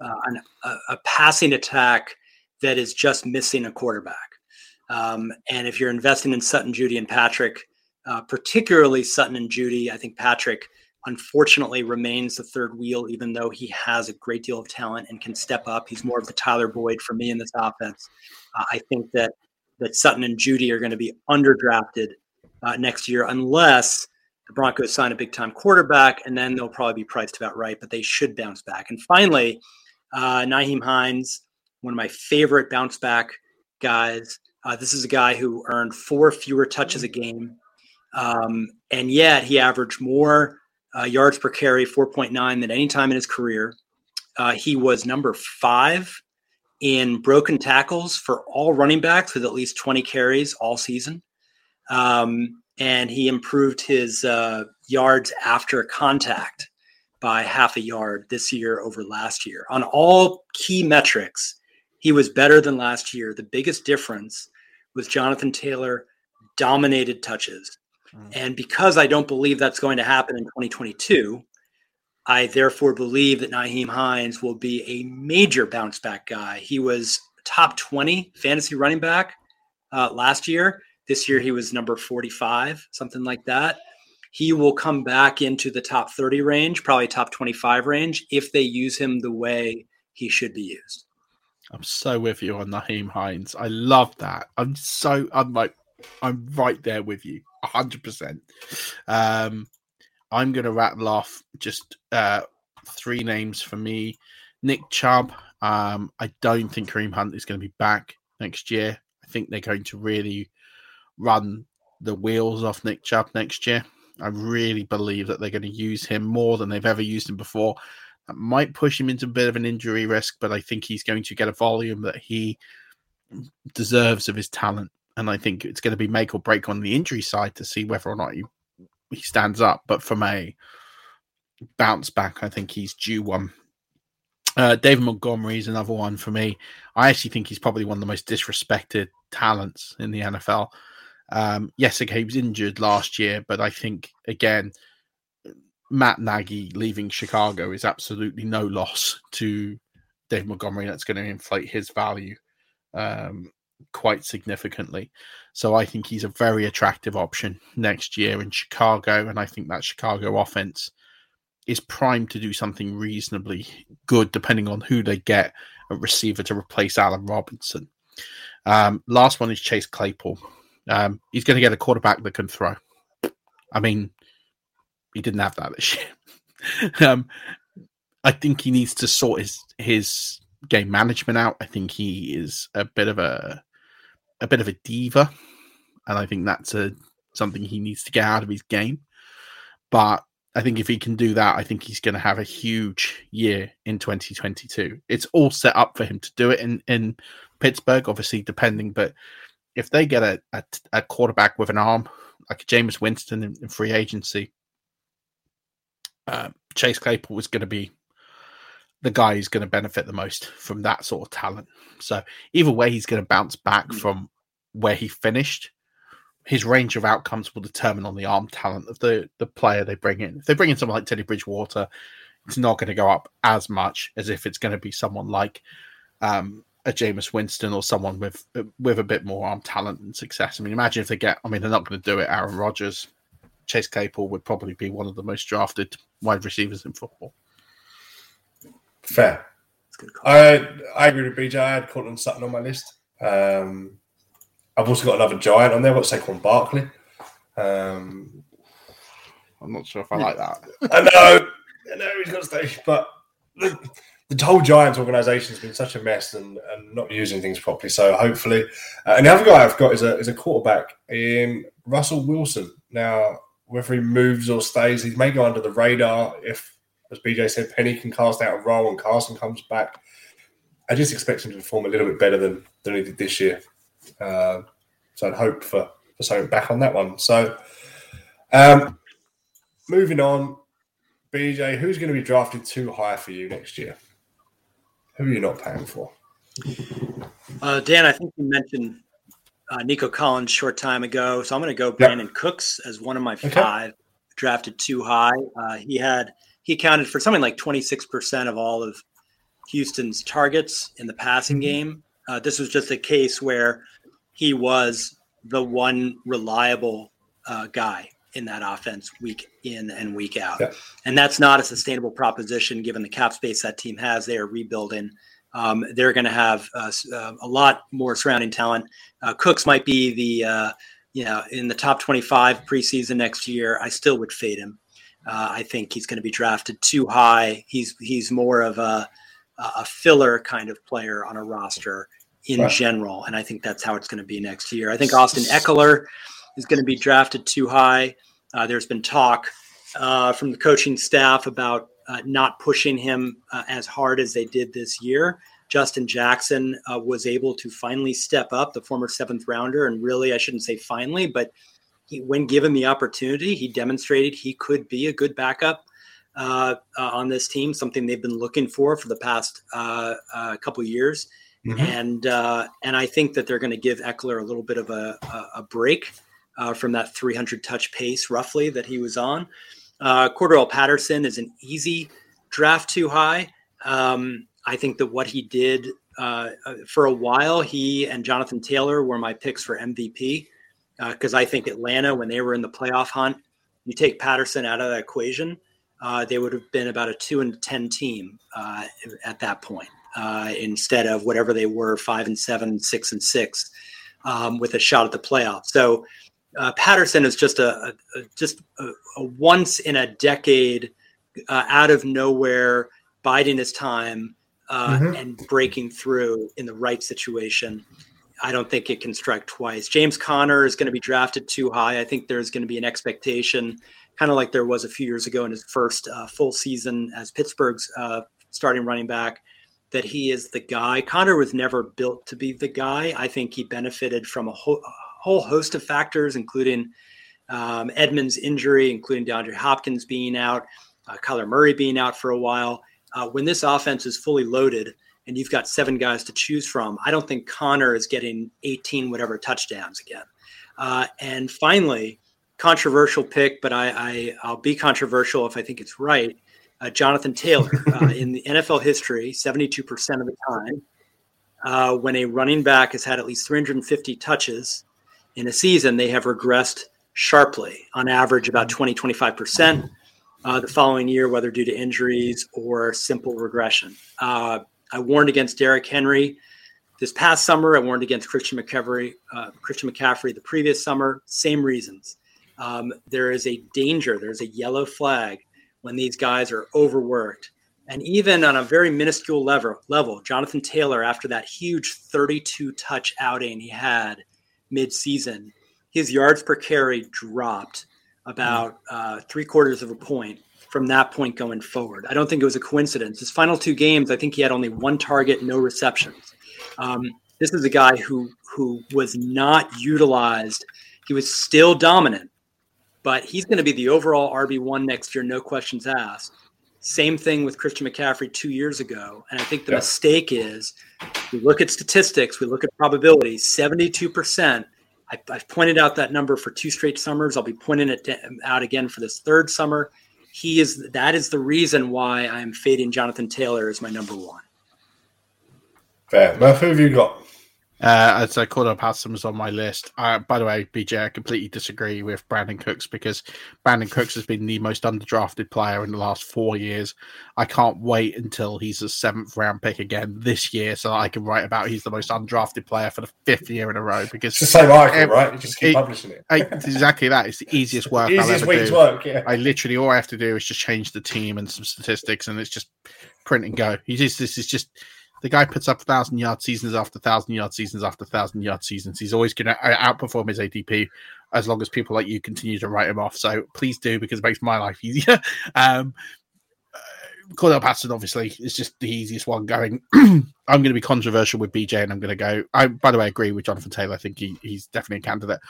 an, a, a passing attack that is just missing a quarterback. Um, and if you're investing in Sutton, Jeudy, and Patrick, uh, particularly Sutton and Jeudy, I think Patrick unfortunately remains the third wheel, even though he has a great deal of talent and can step up. He's more of the Tyler Boyd for me in this offense. Uh, I think that that Sutton and Jeudy are going to be underdrafted uh, next year unless the Broncos sign a big time quarterback, and then they'll probably be priced about right. But they should bounce back. And finally, uh, Nyheim Hines, one of my favorite bounce back guys. Uh, this is a guy who earned four fewer touches a game, um, and yet he averaged more uh, yards per carry, 4.9, than any time in his career. Uh, he was number five in broken tackles for all running backs with at least 20 carries all season. Um, and he improved his uh, yards after contact by half a yard this year over last year. On all key metrics, he was better than last year. The biggest difference was Jonathan Taylor dominated touches. Mm. And because I don't believe that's going to happen in 2022, I therefore believe that Nyheim Hines will be a major bounce back guy. He was top 20 fantasy running back uh, last year. This year he was number 45, something like that. He will come back into the top 30 range, probably top 25 range, if they use him the way he should be used. I'm so with you on Nyheim Hines. I love that. I'm so I'm like I'm right there with you, hundred percent. Um, I'm gonna rattle off just uh, three names for me. Nick Chubb. Um, I don't think Kareem Hunt is going to be back next year. I think they're going to really run the wheels off Nick Chubb next year. I really believe that they're going to use him more than they've ever used him before. That might push him into a bit of an injury risk, but I think he's going to get a volume that he deserves of his talent. And I think it's going to be make or break on the injury side to see whether or not he, he stands up. But from a bounce back, I think he's due one. Uh, David Montgomery is another one for me. I actually think he's probably one of the most disrespected talents in the NFL. Um, yes, okay, he was injured last year, but I think again, Matt Nagy leaving Chicago is absolutely no loss to Dave Montgomery. That's going to inflate his value um, quite significantly. So I think he's a very attractive option next year in Chicago, and I think that Chicago offense is primed to do something reasonably good, depending on who they get a receiver to replace Allen Robinson. Um, last one is Chase Claypool. Um, he's going to get a quarterback that can throw. I mean, he didn't have that this year. um, I think he needs to sort his his game management out. I think he is a bit of a a bit of a diva, and I think that's a something he needs to get out of his game. But I think if he can do that, I think he's going to have a huge year in 2022. It's all set up for him to do it in in Pittsburgh, obviously depending, but if they get a, a, a quarterback with an arm like Jameis Winston in, in free agency, uh, Chase Claypool is going to be the guy who's going to benefit the most from that sort of talent. So either way, he's going to bounce back mm. from where he finished. His range of outcomes will determine on the arm talent of the the player they bring in. If they bring in someone like Teddy Bridgewater, it's not going to go up as much as if it's going to be someone like um, a Jameis Winston or someone with with a bit more arm talent and success. I mean, imagine if they get. I mean, they're not going to do it. Aaron Rodgers, Chase Claypool would probably be one of the most drafted wide receivers in football. Fair. I I agree with BJ. I had Courtland Sutton on my list. Um, I've also got another giant on there. I've got Saquon Barkley. Um, I'm not sure if I like that. I know, I know he's got to stay, but the, the whole Giants organization has been such a mess and, and not using things properly. So hopefully, uh, and the other guy I've got is a is a quarterback in Russell Wilson. Now, whether he moves or stays, he may go under the radar. If, as BJ said, Penny can cast out a role and Carson comes back, I just expect him to perform a little bit better than than he did this year. Uh, so I'd hope for for something back on that one. So, um, moving on, BJ, who's going to be drafted too high for you next year? Who are you not paying for? Uh, Dan, I think you mentioned uh, Nico Collins short time ago, so I'm going to go Brandin yep. Cooks as one of my okay. five drafted too high. Uh, he had he accounted for something like 26% of all of Houston's targets in the passing mm-hmm. game. Uh, this was just a case where he was the one reliable uh, guy in that offense week in and week out. Yeah. And that's not a sustainable proposition given the cap space that team has. They are rebuilding. Um, they're going to have uh, uh, a lot more surrounding talent. Uh, Cooks might be the uh, you know in the top 25 preseason next year. I still would fade him. Uh, I think he's going to be drafted too high. He's he's more of a a filler kind of player on a roster in right. general, and I think that's how it's going to be next year. I think Austin Ekeler is going to be drafted too high. Uh, there's been talk uh, from the coaching staff about uh, not pushing him uh, as hard as they did this year. Justin Jackson uh, was able to finally step up, the former seventh rounder, and really, I shouldn't say finally, but he, when given the opportunity, he demonstrated he could be a good backup uh, on this team, something they've been looking for for the past couple years. Mm-hmm. And and I think that they're going to give Ekeler a little bit of a, a, a break uh, from that 300 touch pace roughly that he was on. Uh, Cordarrelle Patterson is an easy draft too high. Um, I think that what he did uh, uh for a while, he and Jonathan Taylor were my picks for MVP because uh, I think Atlanta, when they were in the playoff hunt, you take Patterson out of that equation, uh, they would have been about a two and ten team uh, at that point uh, instead of whatever they were five and seven, six and six, um, with a shot at the playoffs. So uh, Patterson is just a, a just a, a, once in a decade, uh, out of nowhere, biding his time uh, mm-hmm. and breaking through in the right situation. I don't think it can strike twice. James Conner is going to be drafted too high. I think there's going to be an expectation, kind of like there was a few years ago in his first uh, full season as Pittsburgh's uh, starting running back, that he is the guy. Connor was never built to be the guy. I think he benefited from a whole whole host of factors, including um, Edmonds' injury, including DeAndre Hopkins being out, uh, Kyler Murray being out for a while. Uh, when this offense is fully loaded and you've got seven guys to choose from, I don't think Conner is getting 18 whatever touchdowns again. Uh, and finally, controversial pick, but I, I will be controversial if I think it's right. Uh, Jonathan Taylor uh, in the NFL history, 72% of the time, uh, when a running back has had at least 350 touches in a season, they have regressed sharply on average about 20, 25% uh, the following year, whether due to injuries or simple regression. Uh, I warned against Derrick Henry this past summer. I warned against Christian McCaffrey, uh, Christian McCaffrey the previous summer. Same reasons. Um, there is a danger, there's a yellow flag when these guys are overworked. And even on a very minuscule level, level, Jonathan Taylor, after that huge 32 touch outing he had mid-season, his yards per carry dropped about uh, three quarters of a point from that point going forward. I don't think it was a coincidence. His final two games, I think he had only one target, no receptions. Um, this is a guy who who was not utilized. He was still dominant, but he's going to be the overall RB one next year, no questions asked. Same thing with Christian McCaffrey two years ago. And I think the yeah. mistake is we look at statistics, we look at probability 72%. I, have pointed out that number for two straight summers. I'll be pointing it out again for this third summer. He is that is the reason why I'm fading Jonathan Taylor as my number one. Fair. Murph, who have you got? Uh, as I called up Hassam's on my list. Uh, by the way, BJ, I completely disagree with Brandin Cooks because Brandin Cooks has been the most underdrafted player in the last four years. I can't wait until he's a seventh round pick again this year so I can write about he's the most undrafted player for the fifth year in a row because it's the same article, right? You just keep it, publishing it. I, exactly that. It's the easiest work easiest I'll ever do. Work, yeah. I literally all I have to do is just change the team and some statistics and it's just print and go. He just this is just the guy puts up thousand yard seasons after thousand yard seasons after thousand yard seasons. He's always going to outperform his ADP as long as people like you continue to write him off. So please do because it makes my life easier. um, uh, Cordarrelle Patterson obviously is just the easiest one going. I'm going to be controversial with BJ, and I'm going to go. I, by the way, agree with Jonathan Taylor. I think he, he's definitely a candidate.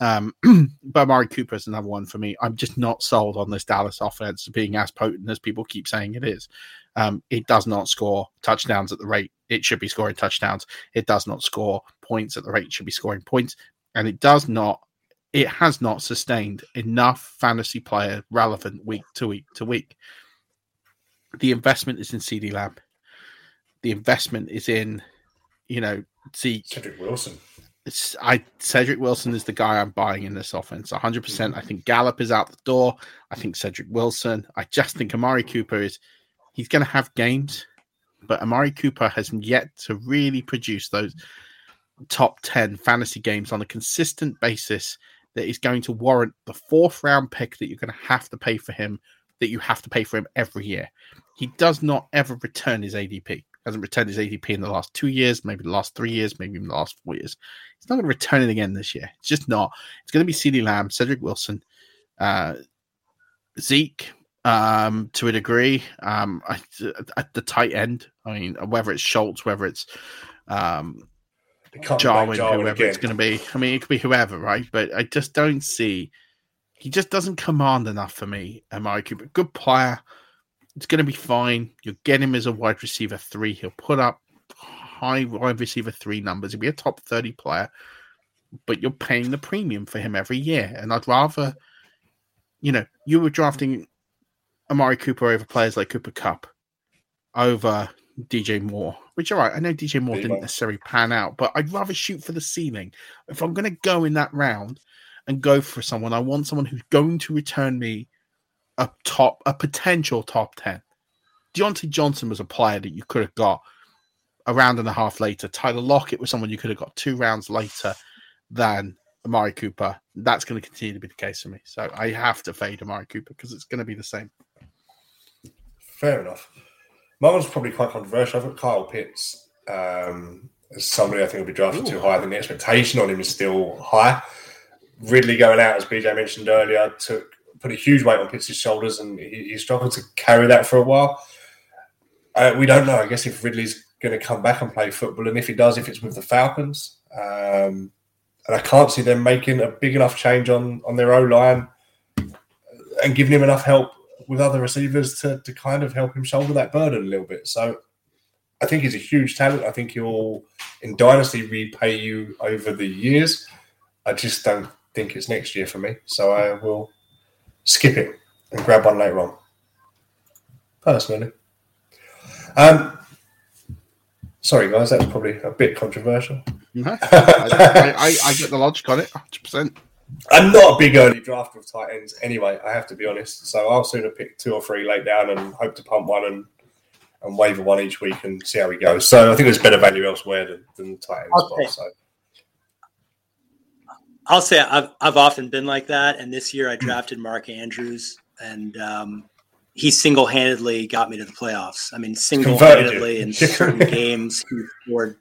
Um, but Amari Cooper is another one for me. I'm just not sold on this Dallas offense being as potent as people keep saying it is. Um, it does not score touchdowns at the rate it should be scoring touchdowns. It does not score points at the rate it should be scoring points, and it does not. It has not sustained enough fantasy player relevant week to week to week. The investment is in CeeDee Lamb. The investment is in, you know, Zeke. Cedric Wilson. It's, I Cedric Wilson is the guy I'm buying in this offense. 100. percent I think Gallup is out the door. I think Cedric Wilson. I just think Amari Cooper is. He's going to have games, but Amari Cooper has yet to really produce those top 10 fantasy games on a consistent basis that is going to warrant the fourth round pick that you're going to have to pay for him, that you have to pay for him every year. He does not ever return his ADP. Hasn't returned his ADP in the last two years, maybe the last three years, maybe even the last four years. He's not going to return it again this year. It's just not. It's going to be CeeDee Lamb, Cedric Wilson, uh, Zeke, um, to a degree. Um, I, at the tight end, I mean, whether it's Schultz, whether it's um, Jarwin, Jarwin, whoever again. it's going to be. I mean, it could be whoever, right? But I just don't see. He just doesn't command enough for me, Amari Cooper. Good player. It's going to be fine. You'll get him as a wide receiver three. He'll put up high wide receiver three numbers. He'll be a top 30 player, but you're paying the premium for him every year. And I'd rather, you know, you were drafting Amari Cooper over players like Cooper Kupp over DJ Moore, which all right, I know DJ Moore didn't necessarily pan out, but I'd rather shoot for the ceiling. If I'm going to go in that round and go for someone, I want someone who's going to return me a top, a potential top ten. Diontae Johnson was a player that you could have got a round and a half later. Tyler Lockett was someone you could have got two rounds later than Amari Cooper. That's going to continue to be the case for me. So I have to fade Amari Cooper because it's going to be the same. Fair enough. My one's probably quite controversial. I've got Kyle Pitts um, as somebody I think will be drafted Ooh. too high. I think the expectation on him is still high. Ridley going out, as BJ mentioned earlier, took put a huge weight on Pitts' shoulders, and he, he struggled to carry that for a while. Uh, we don't know. I guess if Ridley's going to come back and play football, and if he does, if it's with the Falcons, um, and I can't see them making a big enough change on on their O line and giving him enough help with other receivers to, to kind of help him shoulder that burden a little bit. So I think he's a huge talent. I think he'll in Dynasty repay you over the years. I just don't think it's next year for me. So I will skip it and grab one later on. Personally. Um sorry guys, that's probably a bit controversial. No, I, I, I, get the logic on it, 100%. I'm not a big early drafter of tight ends anyway, I have to be honest. So I'll sooner pick two or three late down and hope to pump one and and waiver one each week and see how we go. So I think there's better value elsewhere than, than tight ends. Okay. so. I'll say I've I've often been like that, and this year I drafted Mark Andrews, and um, he single handedly got me to the playoffs. I mean, single handedly in certain games, he scored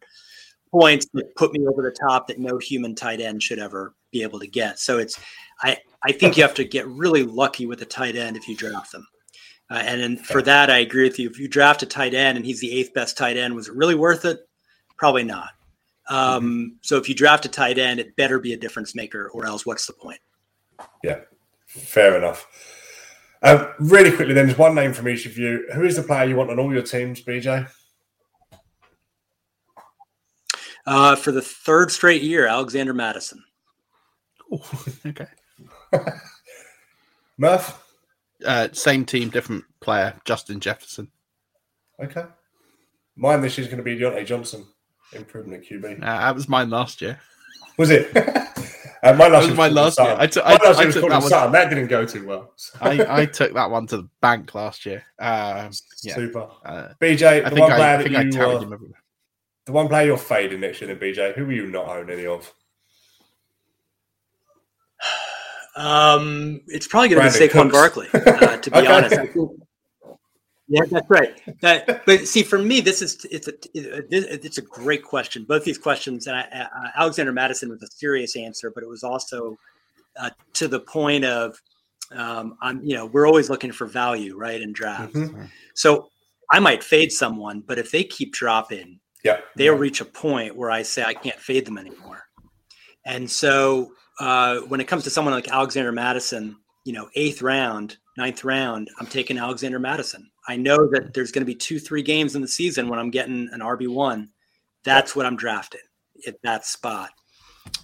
points that put me over the top that no human tight end should ever be able to get. So it's I I think you have to get really lucky with a tight end if you draft them. Uh, and then for that, I agree with you. If you draft a tight end and he's the eighth best tight end, was it really worth it? Probably not. Um, mm-hmm. So if you draft a tight end, it better be a difference maker, or else what's the point? Yeah, fair enough. Um, really quickly, then, there's one name from each of you. Who is the player you want on all your teams, BJ? Uh, for the third straight year, Alexander Mattison. Oh, okay. Murph? Uh, same team, different player, Justin Jefferson. Okay. Mine this year is going to be Diontae Johnson, improvement at QB. Uh, that was mine last year. Was it? uh, my last was my last year. I, t- I, I, I took that one. That didn't go too well. So. I, I took that one to the bank last year. Um, yeah. Super. Uh, BJ, the one player that you, uh, him the one player you're fading next year, then BJ, who will you not own any of? Um, it's probably going to be Saquon Barkley, uh, to be okay. honest. yeah, that's right. That, but see, for me, this is it's a it's a great question. Both these questions, and I, uh, Alexander Mattison was a serious answer, but it was also uh, to the point of um, I'm you know we're always looking for value, right, in drafts. Mm-hmm. So I might fade someone, but if they keep dropping, yeah, they'll reach a point where I say I can't fade them anymore. And so uh, when it comes to someone like Alexander Mattison you know, eighth round, ninth round, I'm taking Alexander Mattison I know that there's going to be two, three games in the season when I'm getting an RB one. That's what I'm drafting at that spot.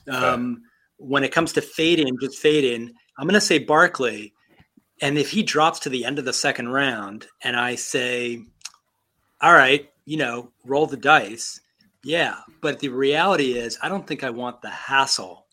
Um, when it comes to fading, just fading, I'm going to say Barkley. And if he drops to the end of the second round, and I say, "All right, you know, roll the dice," Yeah, but the reality is, I don't think I want the hassle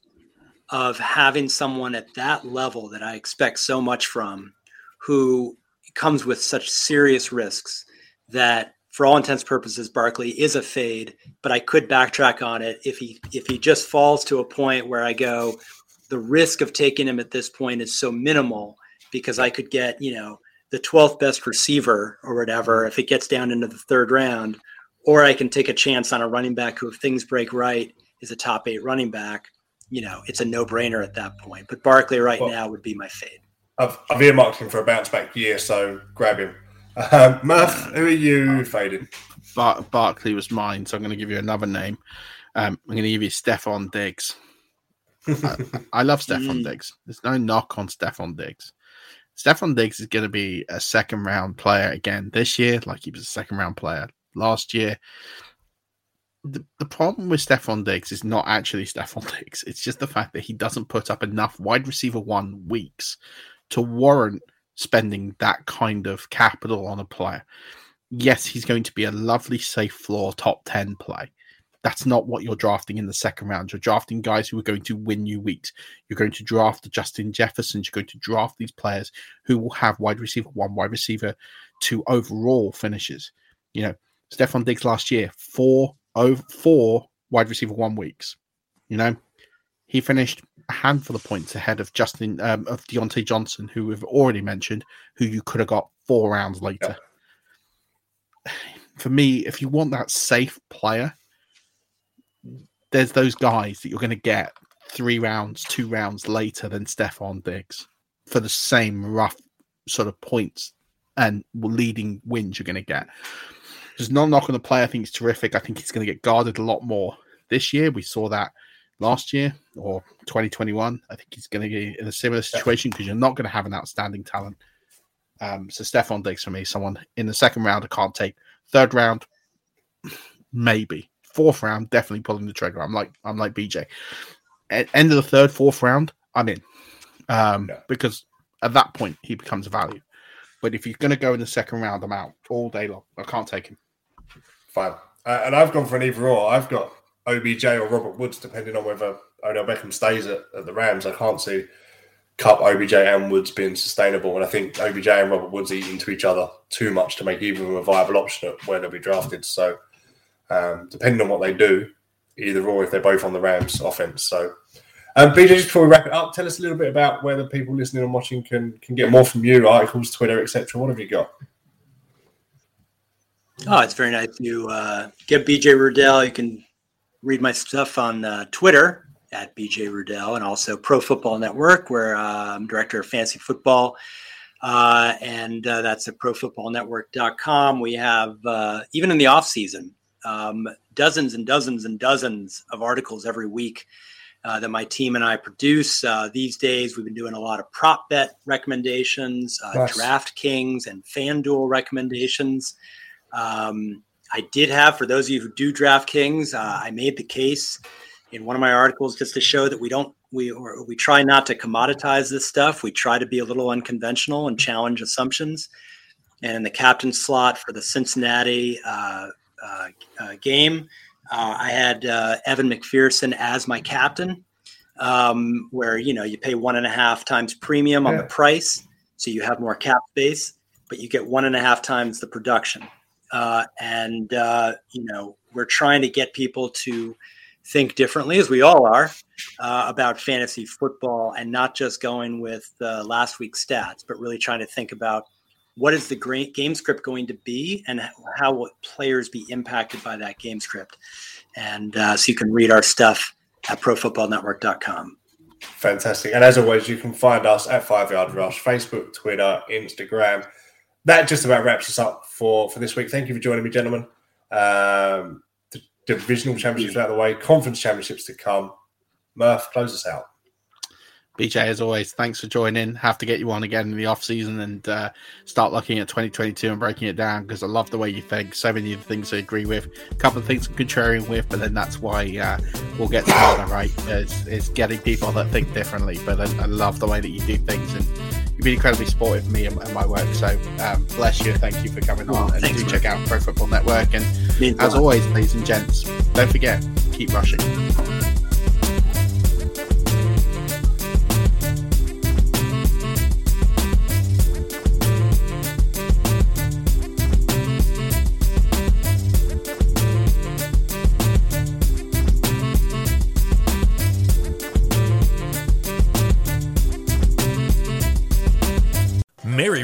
of having someone at that level that I expect so much from, who comes with such serious risks that for all intents purposes barkley is a fade but i could backtrack on it. If he if he just falls to a point where i go the risk of taking him at this point is so minimal because i could get you know the 12th best receiver or whatever if it gets down into the third round or i can take a chance on a running back who if things break right is a top eight running back you know it's a no-brainer at that point but barkley right well, now would be my fade I've, I've earmarked him for a bounce back year, so grab him. Uh, Murph, who are you fading? Bar- Barkley was mine, so I'm going to give you another name. Um, I'm going to give you Stefon Diggs. I, I, love Stefon mm. Diggs. There's no knock on Stefon Diggs. Stefon Diggs is going to be a second round player again this year, like he was a second round player last year. The, the problem with Stefon Diggs is not actually Stefon Diggs. It's just the fact that he doesn't put up enough wide receiver one weeks to warrant spending that kind of capital on a player. Yes, he's going to be a lovely, safe floor top 10 play. That's not what you're drafting in the second round. You're drafting guys who are going to win you weeks. You're going to draft the Justin Jeffersons. You're going to draft these players who will have wide receiver one, wide receiver two overall finishes. You know, Stefon Diggs last year, four over four wide receiver one weeks. You know, he finished a handful of points ahead of Justin um, of Diontae Johnson, who we've already mentioned, who you could have got four rounds later. Yeah. For me, if you want that safe player, there's those guys that you're going to get three rounds, two rounds later than Stefon Diggs for the same rough sort of points and leading wins you're going to get. There's no knock on the player. I think he's terrific. I think he's going to get guarded a lot more this year. We saw that last year or 2021. I think he's going to be in a similar situation because you're not going to have an outstanding talent. Um, so Stefon Diggs for me, someone in the second round I can't take. Third round, maybe. Fourth round, definitely pulling the trigger. I'm like I'm like BJ. At end of the third, fourth round, I'm in. Um, yeah. because at that point he becomes a value. But if you're going to go in the second round, I'm out all day long. I can't take him. Fine. Uh, and I've gone for an either or. I've got OBJ or Robert Woods, depending on whether Odell Beckham stays at, at the Rams. I can't see Kupp, OBJ, and Woods being sustainable. And I think OBJ and Robert Woods eat into each other too much to make either of them a viable option at where they'll be drafted. So, um, depending on what they do, either or if they're both on the Rams offense. So, um, BJ, just before we wrap it up, tell us a little bit about where the people listening and watching can can get more from you, articles, Twitter, etc. What have you got? Oh, it's very nice to uh, get BJ Rudell. You can read my stuff on uh, Twitter at BJ Rudell and also Pro Football Network, where uh, I'm director of fantasy football. Uh, and uh, that's at profootballnetwork.com. We have, uh, even in the off season, um, dozens and dozens and dozens of articles every week uh, that my team and I produce. Uh, these days, we've been doing a lot of prop bet recommendations, uh, nice. DraftKings, and FanDuel recommendations. Um, I did have, for those of you who do DraftKings, uh, I made the case in one of my articles just to show that we don't we or we try not to commoditize this stuff. We try to be a little unconventional and challenge assumptions. And in the captain slot for the Cincinnati uh, game, uh, I had uh, Evan McPherson as my captain, um, where you know you pay one and a half times premium on the price, so you have more cap space, but you get one and a half times the production. Uh, and uh, you know we're trying to get people to think differently, as we all are, uh, about fantasy football, and not just going with last week's stats, but really trying to think about what is the game script going to be, and how will players be impacted by that game script. And uh, so you can read our stuff at ProFootballNetwork.com. Fantastic. And as always, you can find us at Five Yard Rush, Facebook, Twitter, Instagram that just about wraps us up for for this week. Thank you for joining me, gentlemen. Um, the divisional championships out of the way, conference championships to come. Murph, close us out. BJ, as always, thanks for joining. Have to get you on again in the off season and uh, start looking at 2022 and breaking it down because I love the way you think. So many of the things I agree with, a couple of things I'm contrarian with, but then that's why uh, we'll get together, right? It's, is getting people that think differently. But I, I, love the way that you do things and you've been incredibly supportive of me and, and my work. So um, bless you. Thank you for coming on. And thanks, do man. check out Pro Football Network. And as always, ladies and gents, don't forget, keep rushing.